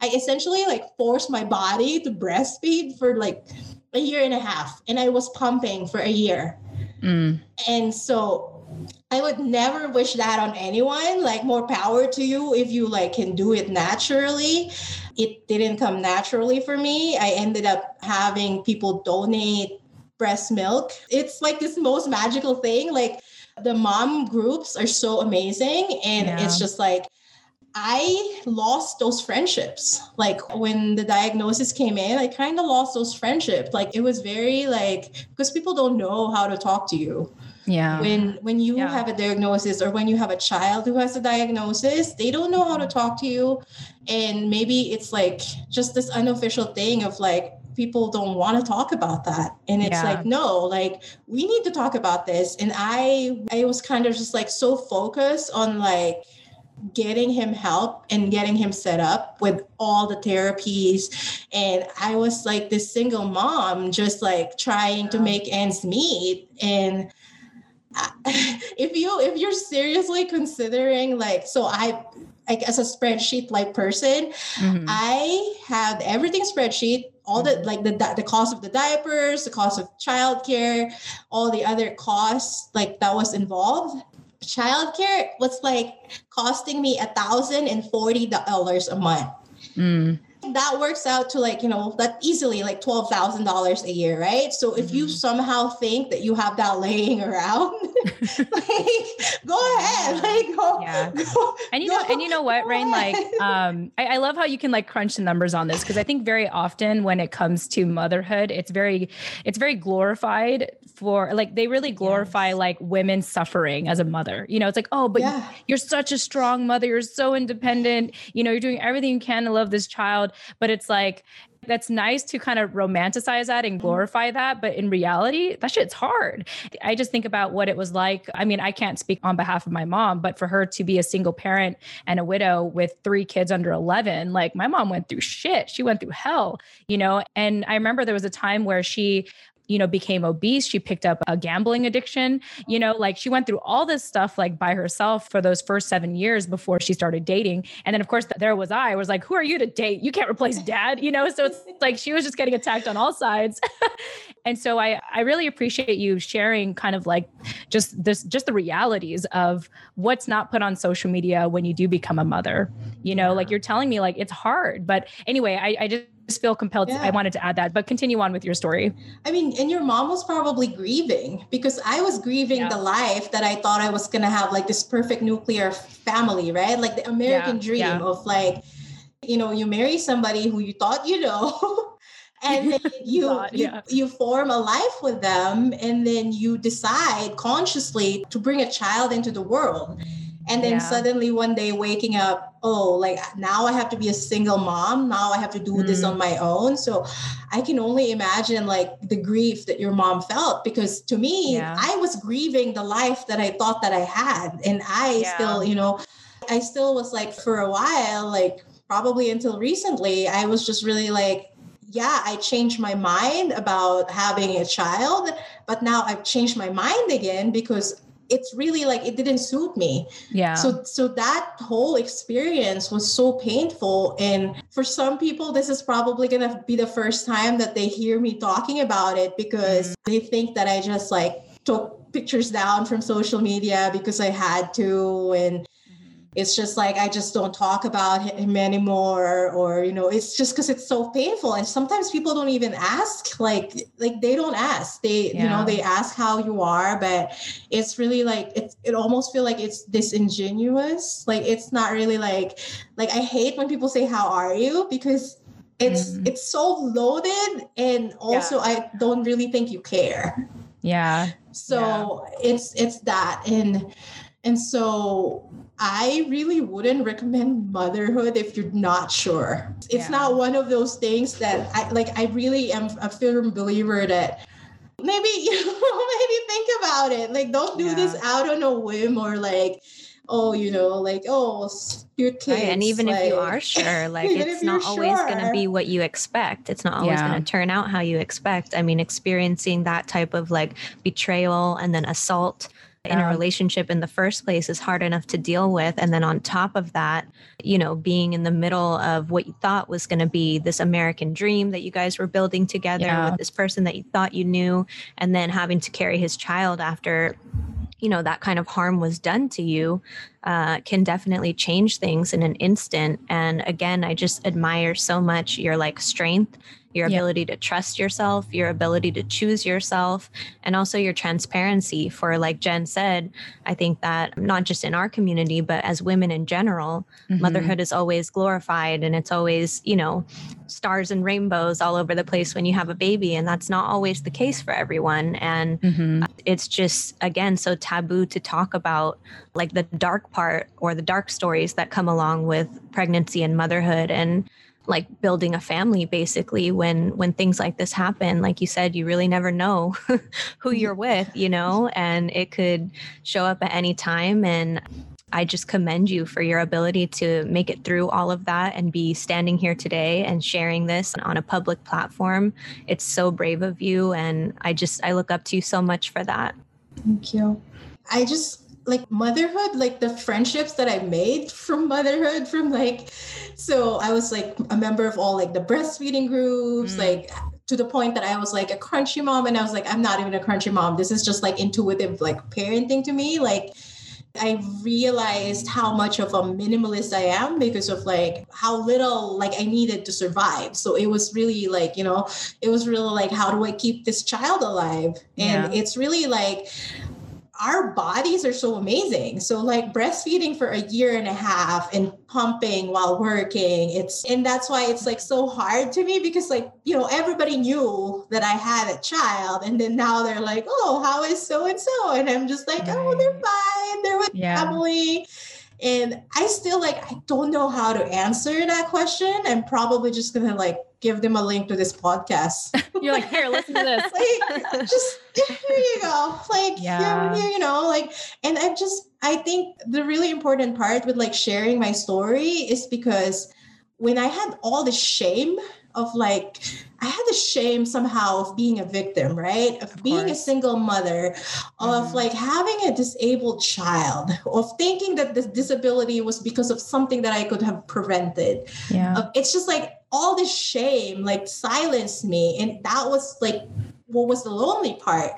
I essentially like forced my body to breastfeed for like a year and a half and I was pumping for a year. Mm. And so I would never wish that on anyone. Like more power to you if you like can do it naturally. It didn't come naturally for me. I ended up having people donate breast milk. It's like this most magical thing. Like the mom groups are so amazing and yeah. it's just like I lost those friendships. Like when the diagnosis came in, I kind of lost those friendships. Like it was very like because people don't know how to talk to you yeah. When when you yeah. have a diagnosis or when you have a child who has a diagnosis they don't know how to talk to you. And maybe it's like just this unofficial thing of like people don't want to talk about that. And it's Yeah. like no like we need to talk about this. And i i was kind of just like so focused on like getting him help and getting him set up with all the therapies. And i was like this single mom just like trying to make ends meet. And if you if you're seriously considering like so i like as a spreadsheet like person Mhm. I have everything spreadsheet, all the like the the cost of the diapers, the cost of childcare, all the other costs like that was involved. Childcare was like costing me a thousand and forty dollars a month. Mm. That works out to like you know that easily like twelve thousand dollars a year, right? So if you Mhm. somehow think that you have that laying around, like go ahead, like go. Yeah. go- And you go- know, and you know what, Rain, like, um, I, I love how you can like crunch the numbers on this because I think very often when it comes to motherhood, it's very, it's very glorified for like they really glorify Yes. like women suffering as a mother. You know, it's like, oh, but yeah. you're such a strong mother. You're so independent. You know, you're doing everything you can to love this child. But it's like, that's nice to kind of romanticize that and glorify that. But in reality, that shit's hard. I just think about what it was like. I mean, I can't speak on behalf of my mom, but for her to be a single parent and a widow with three kids under 11, like my mom went through shit. She went through hell, you know? And I remember there was a time where she, you know, became obese. She picked up a gambling addiction, you know, like she went through all this stuff like by herself for those first seven years before she started dating. And then, of course, there was I, was like, who are you to date? You can't replace dad, you know? So it's like she was just getting attacked on all sides. and so I, I really appreciate you sharing kind of like just this, just the realities of what's not put on social media when you do become a mother, you know, like you're telling me like it's hard. But anyway, I, I just, feel compelled to, I wanted to add that, but continue on with your story. I mean, and your mom was probably grieving because I was grieving Yeah. the life that I thought I was gonna have, like this perfect nuclear family, right? Like the American Yeah, dream yeah. of like, you know, you marry somebody who you thought you know. And then you, Thought, yeah. you form a life with them, and then you decide consciously to bring a child into the world. And then Yeah. suddenly one day waking up, oh, like now I have to be a single mom. Now I have to do this Mm. on my own. So I can only imagine like the grief that your mom felt because to me, Yeah. I was grieving the life that I thought that I had. And I Yeah. still, you know, I still was like for a while, like probably until recently, I was just really like, yeah, I changed my mind about having a child, but now I've changed my mind again because it's really like it didn't suit me. Yeah. So so that whole experience was so painful and for some people this is probably going to be the first time that they hear me talking about it because mm-hmm. they think that I just like took pictures down from social media because I had to and it's just like I just don't talk about him anymore or you know it's just because it's so painful. And sometimes people don't even ask like like they don't ask. They you know they ask how you are but it's really like it's it almost feel like it's disingenuous. Like it's not really like like I hate when people say how are you? because it's Mhm. it's so loaded and also I don't really think you care. Yeah. so it's it's that. And and so i really wouldn't recommend motherhood if you're not sure it's Yeah. not one of those things that i like i really am a firm believer that maybe you know maybe think about it like don't do this out on a whim or like oh you know like oh s- your kids Right. And even if you are sure, like it's not always going to be what you expect. It's not always Yeah. going to turn out how you expect. I mean, experiencing that type of like betrayal and then assault in a relationship in the first place is hard enough to deal with. And then on top of that, you know, being in the middle of what you thought was going to be this American dream that you guys were building together Yeah. with this person that you thought you knew, and then having to carry his child after you know that kind of harm was done to you uh, can definitely change things in an instant and again i just admire so much your like strength your ability to trust yourself your ability to choose yourself and also your transparency for like jen said i think that not just in our community but as women in general Mhm. motherhood is always glorified and it's always you know stars and rainbows all over the place when you have a baby and that's not always the case for everyone and Mhm. it's just again so taboo to talk about like the dark part or the dark stories that come along with pregnancy and motherhood and like building a family basically when when things like this happen like you said you really never know who you're with you know and it could show up at any time and I just commend you for your ability to make it through all of that and be standing here today and sharing this on a public platform. It's so brave of you and I just I look up to you so much for that. Thank you. I just like motherhood, like the friendships that I made from motherhood, from like, so I was like a member of all like the breastfeeding groups, mm. like to the point that I was like a crunchy mom, and I was like, I'm not even a crunchy mom. This is just like intuitive like parenting to me. Like I realized how much of a minimalist I am because of like how little like I needed to survive. So it was really like, you know, it was really like, how do I keep this child alive? And yeah. it's really like our bodies are so amazing. So like breastfeeding for a year and a half and pumping while working, it's and that's why it's like so hard to me because like, you know, everybody knew that I had a child and then now they're like, "Oh, how is so and so?" And I'm just like, right. "Oh, they're fine. They're with yeah. family." And I still like I don't know how to answer that question. I'm probably just going to like give them a link to this podcast. You're like, here, listen to this. like, just here you go. Like, yeah. here, you know, like, and I just, I think the really important part with like sharing my story is because when I had all the shame of like, I had the shame somehow of being a victim, right? Of, of being course. a single mother, of mm-hmm. like having a disabled child, of thinking that this disability was because of something that I could have prevented. Yeah. it's just like all this shame like silenced me. And that was like what was the lonely part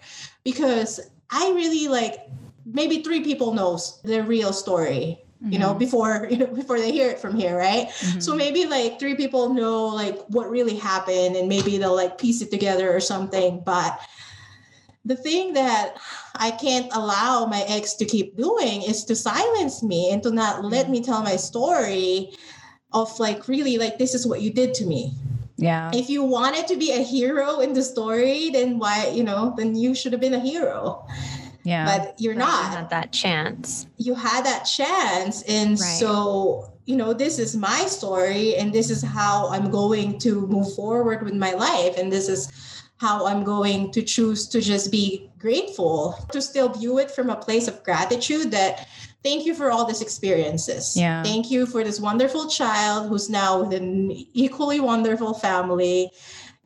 because I really like maybe three people knows the real story mm-hmm. you know mm-hmm. before you know before they hear it from here right mm-hmm. so maybe like three people know like what really happened and maybe they'll like piece it together or something but the thing that I can't allow my ex to keep doing is to silence me and to not let mm-hmm. me tell my story of like really like this is what you did to me yeah if you wanted to be a hero in the story then why you know then you should have been a hero yeah but you're right, not you had that chance you had that chance and right. so you know this is my story and this is how i'm going to move forward with my life and this is how i'm going to choose to just be grateful to still view it from a place of gratitude that thank you for all these experiences. Yeah. Thank you for this wonderful child who's now with an equally wonderful family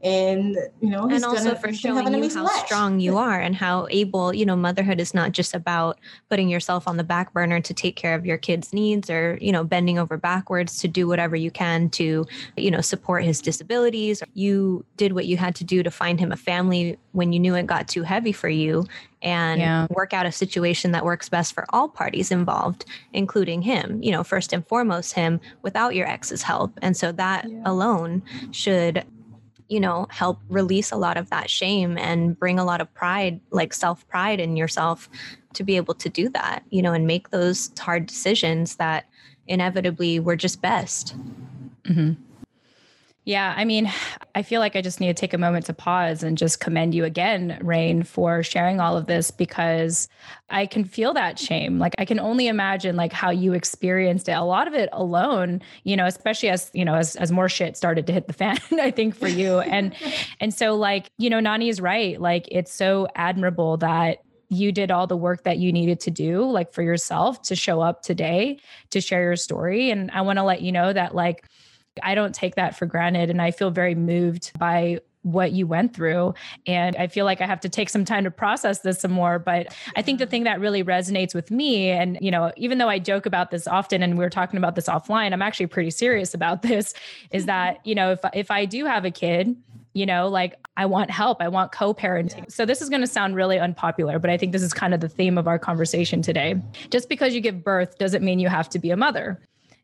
and you know and also gonna, for showing you how life. strong you are and how able you know motherhood is not just about putting yourself on the back burner to take care of your kids needs or you know bending over backwards to do whatever you can to you know support his disabilities you did what you had to do to find him a family when you knew it got too heavy for you and yeah. work out a situation that works best for all parties involved including him you know first and foremost him without your ex's help and so that yeah. alone should you know, help release a lot of that shame and bring a lot of pride, like self pride in yourself to be able to do that, you know, and make those hard decisions that inevitably were just best. Mm-hmm. Yeah, I mean, I feel like I just need to take a moment to pause and just commend you again, Rain, for sharing all of this because I can feel that shame. Like I can only imagine like how you experienced it. A lot of it alone, you know, especially as, you know, as as more shit started to hit the fan, I think for you. And and so like, you know, Nani is right. Like it's so admirable that you did all the work that you needed to do like for yourself to show up today to share your story and I want to let you know that like I don't take that for granted. And I feel very moved by what you went through. And I feel like I have to take some time to process this some more. But I think the thing that really resonates with me, and, you know, even though I joke about this often and we are talking about this offline, I'm actually pretty serious about this is mm-hmm. that, you know, if, if I do have a kid, you know, like I want help, I want co parenting. So, this is going to sound really unpopular, but I think this is kind of the theme of our conversation today. Just because you give birth doesn't mean you have to be a mother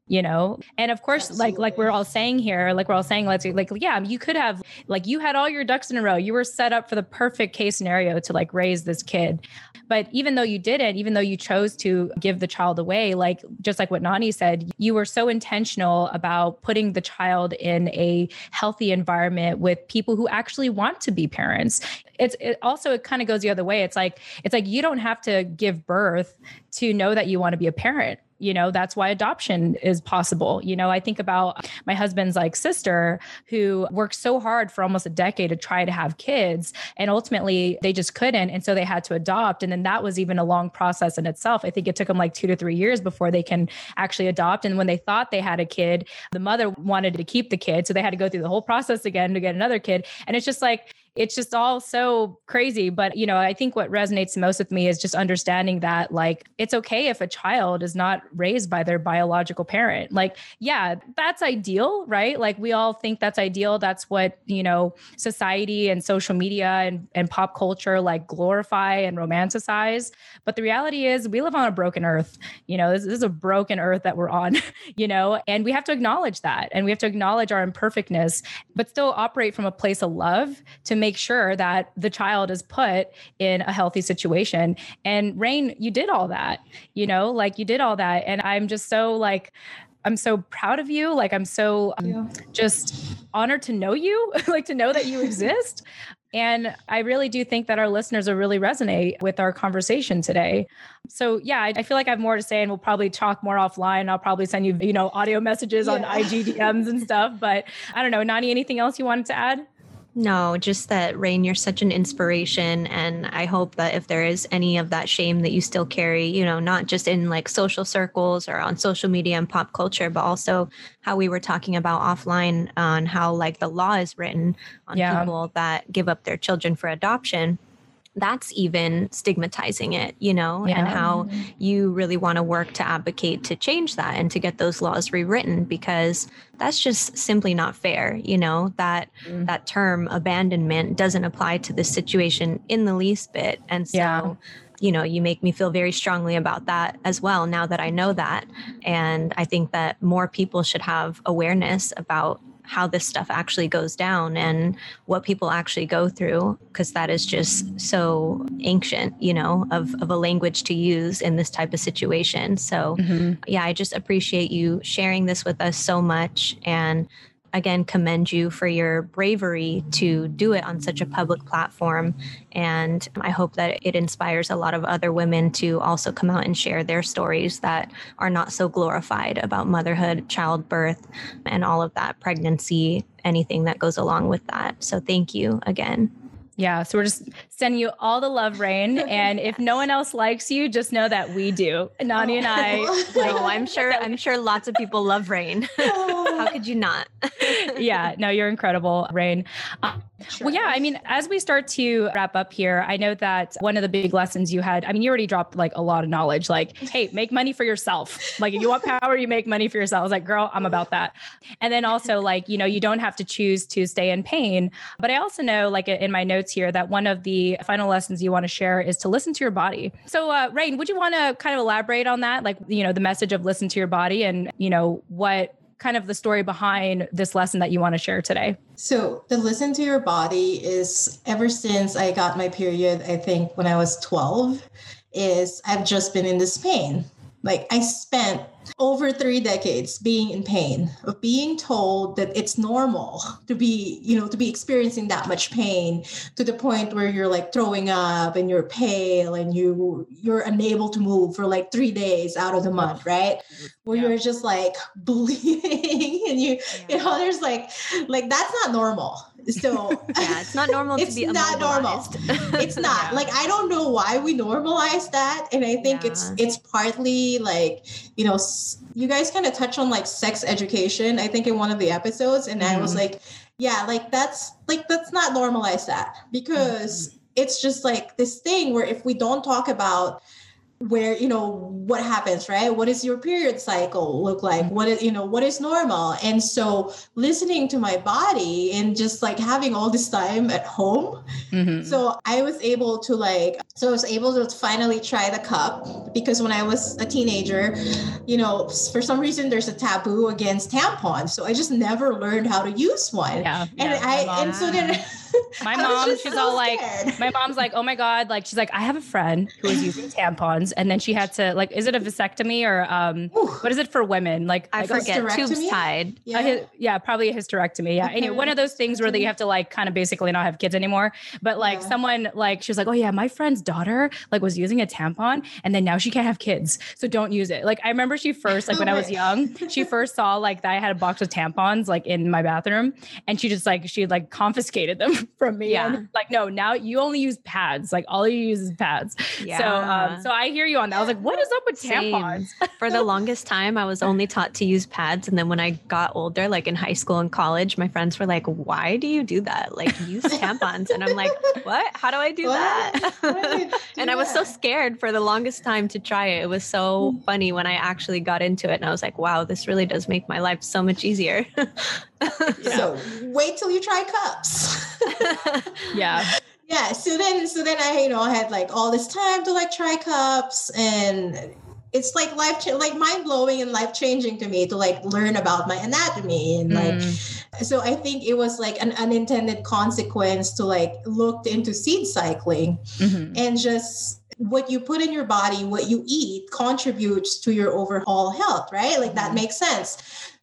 you know? And of course Absolutely. like like we're all saying here like we're all saying let's like yeah you could have like you had all your ducks in a row. You were set up for the perfect case scenario to like raise this kid. But even though you didn't even though you chose to give the child away like just like what nani said you were so intentional about putting the child in a healthy environment with people who actually want to be parents. It's it also it kind of goes the other way. It's like it's like you don't have to give birth to know that you want to be a parent you know that's why adoption is possible. You know i think about my husband's like sister who worked so hard for almost a decade to try to have kids and ultimately they just couldn't and so they had to adopt and then that was even a long process in itself. I think it took them like 2 to 3 years before they can actually adopt and when they thought they had a kid the mother wanted to keep the kid so they had to go through the whole process again to get another kid and it's just like it's just all so crazy. But, you know, I think what resonates most with me is just understanding that, like, it's okay if a child is not raised by their biological parent. Like, yeah, that's ideal, right? Like, we all think that's ideal. That's what, you know, society and social media and, and pop culture like glorify and romanticize. But the reality is, we live on a broken earth. You know, this, this is a broken earth that we're on, you know, and we have to acknowledge that. And we have to acknowledge our imperfectness, but still operate from a place of love to make make sure that the child is put in a healthy situation. And Rain, you did all that, you know, like you did all that. And I'm just so like, I'm so proud of you. Like I'm so um, just honored to know you, like to know that you exist. And I really do think that our listeners will really resonate with our conversation today. So yeah, I, I, feel like I have more to say and we'll probably talk more offline. I'll probably send you, you know, audio messages yeah. on IG DMs and stuff. But I don't know, Nani, anything else you wanted to add? No, just that Rain, you're such an inspiration. And I hope that if there is any of that shame that you still carry, you know, not just in like social circles or on social media and pop culture, but also how we were talking about offline on how like the law is written on yeah. people that give up their children for adoption that's even stigmatizing it, you know, yeah. and how you really want to work to advocate to change that and to get those laws rewritten because that's just simply not fair, you know, that mm. that term abandonment doesn't apply to this situation in the least bit. And so yeah you know, you make me feel very strongly about that as well now that I know that. And I think that more people should have awareness about how this stuff actually goes down and what people actually go through because that is just so ancient you know of, of a language to use in this type of situation so mm-hmm. yeah i just appreciate you sharing this with us so much and again commend you for your bravery to do it on such a public platform. And I hope that it inspires a lot of other women to also come out and share their stories that are not so glorified about motherhood, childbirth, and all of that, pregnancy, anything that goes along with that. So thank you again. Yeah. So we're just sending you all the love, Rain. And if no one else likes you, just know that we do. Nani oh. and I. Like, no, I'm sure. I'm sure lots of people love Rain. How could you not? yeah. No, you're incredible, Rain. Uh, Sure. Well, yeah. I mean, as we start to wrap up here, I know that one of the big lessons you had, I mean, you already dropped like a lot of knowledge, like, hey, make money for yourself. Like, if you want power, you make money for yourself. I was like, girl, I'm about that. And then also, like, you know, you don't have to choose to stay in pain. But I also know, like, in my notes here, that one of the final lessons you want to share is to listen to your body. So, uh, Rain, would you want to kind of elaborate on that? Like, you know, the message of listen to your body and, you know, what kind of the story behind this lesson that you want to share today? So, the listen to your body is ever since I got my period, I think when I was 12, is I've just been in this pain. Like I spent over three decades being in pain of being told that it's normal to be you know to be experiencing that much pain to the point where you're like throwing up and you're pale and you you're unable to move for like three days out of the month right where yeah. you're just like bleeding and you yeah. you know there's like like that's not normal so yeah it's not normal it's not normal it's not yeah. like i don't know why we normalize that and i think it's it's partly like you know you guys kind of touch on like sex education, I think in one of the episodes. And mm-hmm. I was mm-hmm. like, yeah, like that's like let's not normalize that because mm-hmm. it's just like this thing where if we don't talk about where you know what happens right? What does your period cycle look like? What is you know what is normal? And so listening to my body and just like having all this time at home mm-hmm. so i was able to like so i was able to finally try the cup because when i was a teenager you know for some reason there's a taboo against tampons so i just never learned how to use one. Yeah, and yeah, i and so then My mom, she's so all like, my mom's like, oh my God. Like, she's like, I have a friend who was using tampons and then she had to, like, is it a vasectomy or um, Ooh. what is it for women? Like, I like, forget. Tubes hysterectomy? tied. a yeah, probably a hysterectomy. Yeah. Anyway, one of those things where they have to like kind of basically not have kids anymore. But like Yeah. someone like she was like, Oh yeah, my friend's daughter like was using a tampon and then now she can't have kids. So don't use it. Like I remember she first, like when I was young, she first saw like that I had a box of tampons like in my bathroom and she just like she like confiscated them from me. Yeah. And like, no, now you only use pads. Like all you use is pads. Yeah. So um, so I hear you on that. I was like, what is up with Same. tampons? For the longest time, I was only taught to use pads. And then when I got older, like in high school and college, my friends were like, why do you do that? Like, use tampons. And I'm like, what? How do I do What? that? Do and I was so scared for the longest time to try it. It was so Mm. funny when I actually got into it. And I was like, wow, this really does make my life so much easier. So wait till you try cups. yeah. yeah. So then, so then I, you know, I had like all this time to like try cups, and it's like life, cha- like mind blowing and life changing to me to like learn about my anatomy and like. Mm. So I think it was like an unintended consequence to like look into seed cycling Mhm. and just what you put in your body, what you eat contributes to your overall health, right? Like that Mhm. makes sense.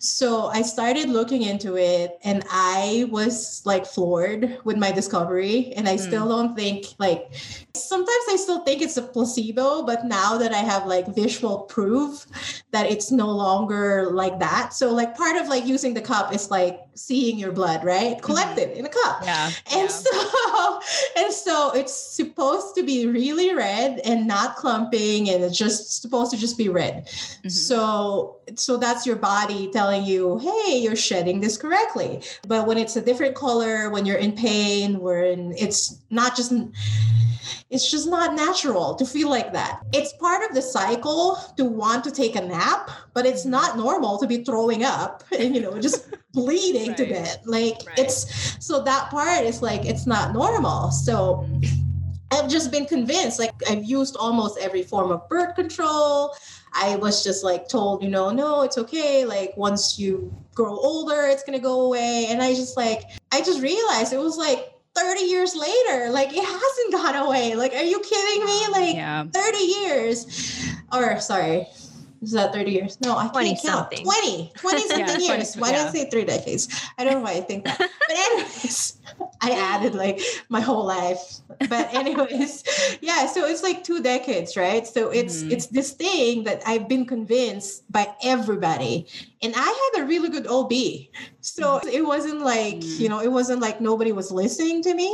So I started looking into it and I was like floored with my discovery. And I Mm. still don't think like sometimes I still think it's a placebo, but now that I have like visual proof that it's no longer like that. So like part of like using the cup is like seeing your blood, right? Collected in a cup. Yeah. And yeah. so and so it's supposed to be really red and not clumping and it's just supposed to just be red. Mhm. So so that's your body telling you, "Hey, you're shedding this correctly." But when it's a different color, when you're in pain, when it's not just it's just not natural to feel like that. It's part of the cycle to want to take a nap, but it's not normal to be throwing up and you know just bleeding to Right. death. Like Right. it's so that part is like it's not normal. So mm-hmm. I've just been convinced. Like I've used almost every form of birth control. I was just like told, you know, no, it's okay. Like once you grow older, it's gonna go away. And I just like, I just realized it was like 30 years later. Like it hasn't gone away. Like, are you kidding me? Like yeah. 30 years. Or sorry. Is that 30 years? No, I 20 can't count. something. 20, 20 something Yeah, 20 years. Why did I say three decades? I don't know why I think that. But anyways, I added like my whole life. But anyways, yeah, so it's like two decades, right? So it's Mhm. it's this thing that I've been convinced by everybody. And I had a really good OB. So it wasn't like, Mm. you know, it wasn't like nobody was listening to me.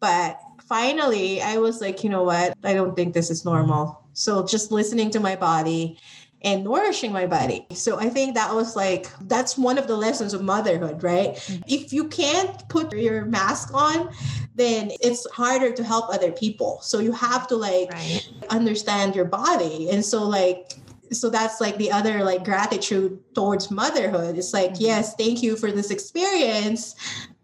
But finally, I was like, you know what? I don't think this is normal. So just listening to my body and nourishing my body. So I think that was like, that's one of the lessons of motherhood, right? If you can't put your mask on, then it's harder to help other people. So you have to like right. understand your body. And so, like, so that's like the other like gratitude towards motherhood. It's like, Mhm. yes, thank you for this experience.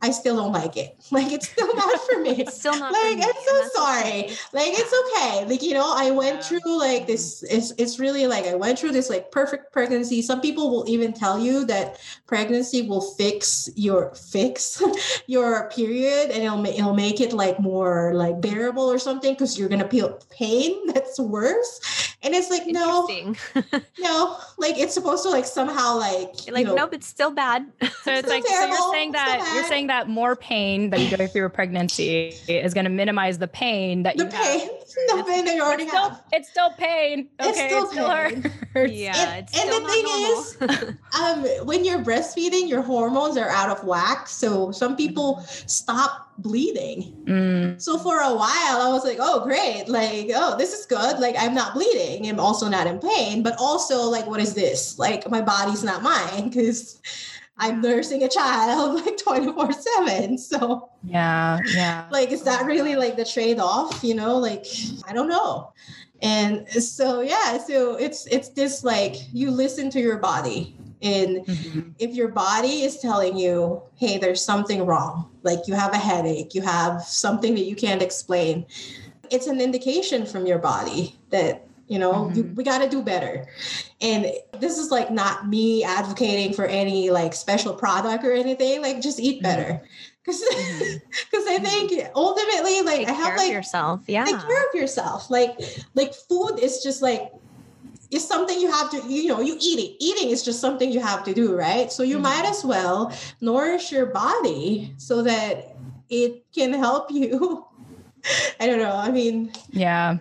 I still don't like it. Like, it's still not for me. It's still not. Like, I'm so sorry. okay. like it's okay like you know i went Yeah. through like this it's, it's really like i went through this like perfect pregnancy some people will even tell you that pregnancy will fix your fix your period and it'll, it'll make it like more like bearable or something because you're gonna feel pain that's worse and it's like no no like it's supposed to like somehow like You're like, you know, nope, it's still bad. So it's so like so you're saying so that you're saying that more pain that you go through a pregnancy is going to minimize the pain that the you pain have. the pain that you already It's still, have it's still pain. It's still it still pain. hurts. yeah, And- it's and still the not thing normal. um when you're breastfeeding your hormones are out of whack so some people stop bleeding. Mm, so for a while i was like oh great. Like oh this is good. Like i'm not bleeding. I'm also not in pain. But also like what is this? Like my body's not mine because i'm nursing a child like 24 7 so yeah, yeah. like is that really like the trade-off you know? Like i don't know. And so yeah so it's it's this like you listen to your body and Mhm. if your body is telling you hey there's something wrong like you have a headache you have something that you can't explain it's an indication from your body that you know you, Mhm. we got to do better and this is like not me advocating for any like special product or anything like just eat Mhm. better because because I think ultimately like Take I have care like of yourself. Yeah. take care of yourself. Like like food is just like it's something you have to you know you eat it. Eating is just something you have to do, right? So you Mhm. might as well nourish your body so that it can help you. I don't know. I mean, Yeah.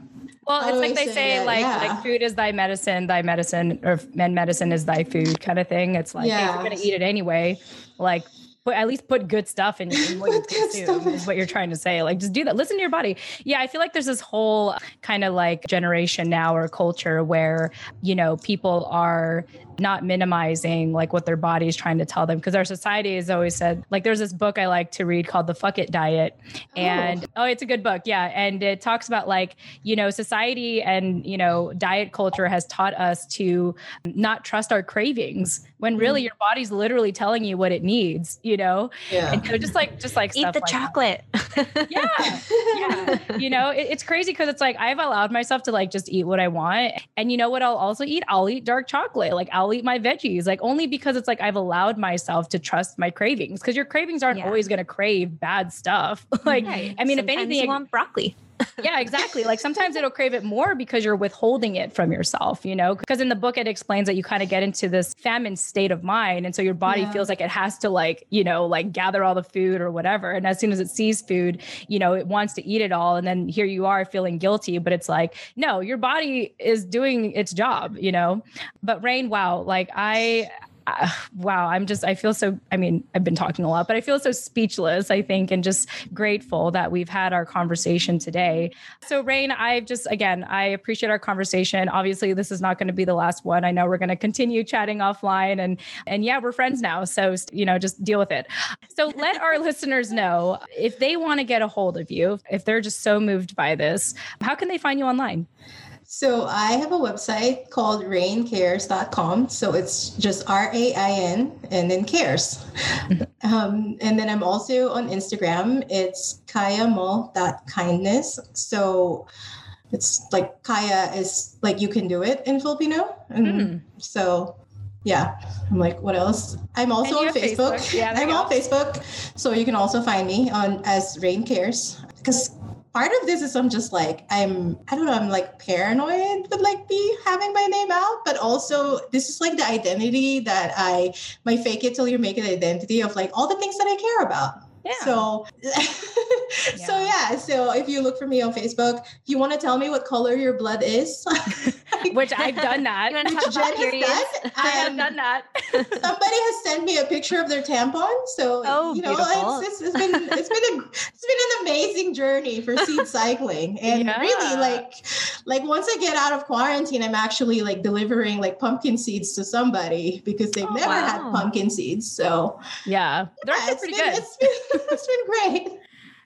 Well, it's like they say say, that, like yeah. like food is thy medicine, thy medicine, or men medicine is thy food, kind of thing. It's like hey, you're gonna eat it anyway, like put at least put good stuff in, in what you consume. Is what you're trying to say. Like just do that. Listen to your body. Yeah, I feel like there's this whole uh, kind of like generation now or culture where you know people are not minimizing like what their body is trying to tell them. Because our society has always said like there's this book I like to read called The Fuck It Diet. Oh. And oh it's a good book. Yeah. And it talks about like you know society and you know diet culture has taught us to not trust our cravings when mm-hmm. really your body's literally telling you what it needs you know? Yeah. and so just like just like Eat stuff the like chocolate. yeah. Yeah. You know it, it's crazy because it's like i've allowed myself to like just eat what i want. And you know what i'll also eat? I'll eat dark chocolate. Like i'll eat my veggies like only because it's like i've allowed myself to trust my cravings because your cravings aren't Yeah. always going to crave bad stuff like Right. i mean if anything you want broccoli. Yeah, exactly. Like sometimes it'll crave it more because you're withholding it from yourself, you know? Because in the book, it explains that you kind of get into this famine state of mind. And so your body Yeah. feels like it has to, like, you know, like gather all the food or whatever. And as soon as it sees food, you know, it wants to eat it all. And then here you are feeling guilty. But it's like, no, your body is doing its job, you know? But Rain, wow, like I, uh, wow, I'm just, I feel so, I mean, I've been talking a lot, but I feel so speechless, I think, and just grateful that we've had our conversation today. So, Rain, I just, again, I appreciate our conversation. Obviously, this is not going to be the last one. I know we're going to continue chatting offline and, and yeah, we're friends now. So, you know, just deal with it. So, let our listeners know if they want to get a hold of you, if they're just so moved by this, how can they find you online? So I have a website called raincares.com. So it's just R A I N and then cares. um, and then I'm also on Instagram. It's kayamo.kindness. So it's like kaya is like you can do it in Filipino. And Hmm. so yeah, I'm like, what else? I'm also on Facebook. Facebook. Yeah, I'm on. Facebook. So you can also find me on as Rain Cares. Because part of this is I'm just like I'm I don't know I'm like paranoid with like be having my name out, but also this is like the identity that I my fake it till you make it identity of like all the things that I care about. Yeah. So, so yeah. So if you look for me on Facebook, you want to tell me what color your blood is, Which I've done that. You wanna Jen has periods? done. I have Um, done that. somebody has sent me a picture of their tampon. So Oh, you know, beautiful. it's, it's, it's been it's been a it's been an amazing journey for seed cycling, and Yeah. really like like once I get out of quarantine, I'm actually like delivering like pumpkin seeds to somebody because they've Oh, never had pumpkin seeds. So Yeah. They're yeah, actually it's pretty been, good. It's been, it's been great.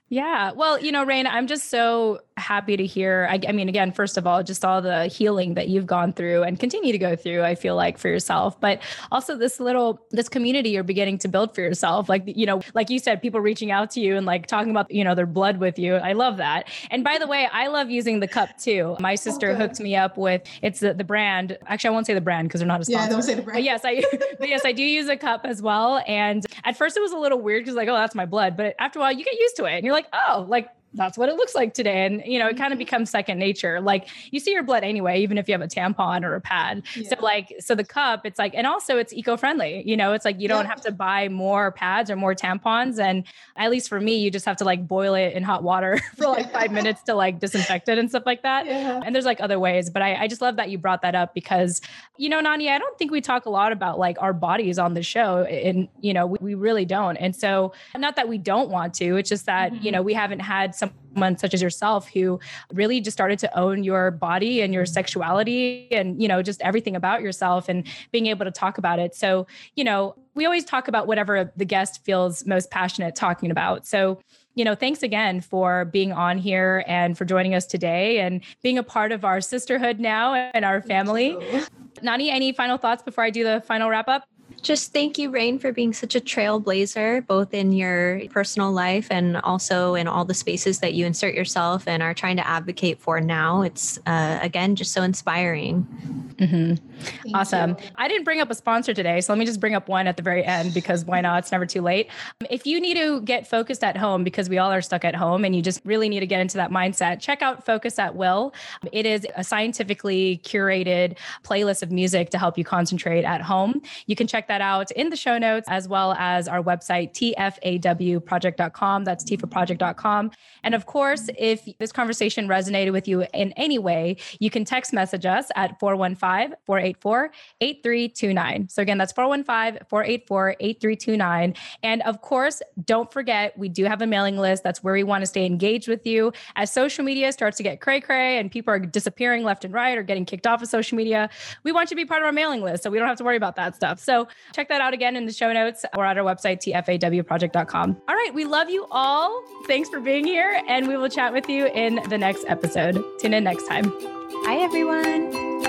Yeah. Well, you know, Rain, I'm just so happy to hear. I, I mean, again, first of all, just all the healing that you've gone through and continue to go through, I feel like for yourself, but also this little, this community you're beginning to build for yourself. Like, you know, like you said, people reaching out to you and like talking about, you know, their blood with you. I love that. And by the way, I love using the cup too. My sister hooked me up with, it's the, the brand. Actually, I won't say the brand because they're not a sponsor. Yeah, don't say the But brand. yes, I but yes, I do use a cup as well. And at first it was a little weird because like, oh, that's my blood. But after a while you get used to it and you're like, oh, like that's what it looks like today. And you know, it kind of mm-hmm. becomes second nature. Like you see your blood anyway, even if you have a tampon or a pad. So like, so the cup, it's like, and also it's eco-friendly. You know, it's like you don't have to buy more pads or more tampons. And at least for me, you just have to like boil it in hot water for like five minutes to like disinfect it and stuff like that. Yeah. And there's like other ways, but I, I just love that you brought that up because, you know, Nani, I don't think we talk a lot about like our bodies on the show. And, you know, we, we really don't. And so, not that we don't want to, it's just that, you mm-hmm. know, we haven't had someone such as yourself who really just started to own your body and your mm-hmm. sexuality and, you know, just everything about yourself and being able to talk about it. So, you know, we always talk about whatever the guest feels most passionate talking about. So, you know, thanks again for being on here and for joining us today and being a part of our sisterhood now and our family. Nani, any final thoughts before I do the final wrap up? Just thank you, Rain, for being such a trailblazer, both in your personal life and also in all the spaces that you insert yourself and are trying to advocate for now. It's, uh, again, just so inspiring. Mm-hmm. Awesome. you. I didn't bring up a sponsor today, so let me just bring up one at the very end because why not? It's never too late. If you need to get focused at home because we all are stuck at home and you just really need to get into that mindset, check out Focus at Will. It is a scientifically curated playlist of music to help you concentrate at home. You can check that out in the show notes as well as our website, tfawproject.com. That's t for project.com. And of course, if this conversation resonated with you in any way, you can text message us at 415 484 8329. So again, that's 415 484 8329. And of course, don't forget, we do have a mailing list. That's where we want to stay engaged with you. As social media starts to get cray cray and people are disappearing left and right or getting kicked off of social media, we want you to be part of our mailing list so we don't have to worry about that stuff. So check that out again in the show notes or at our website, tfawproject.com. All right, we love you all. Thanks for being here, and we will chat with you in the next episode. Tune in next time. Bye, everyone.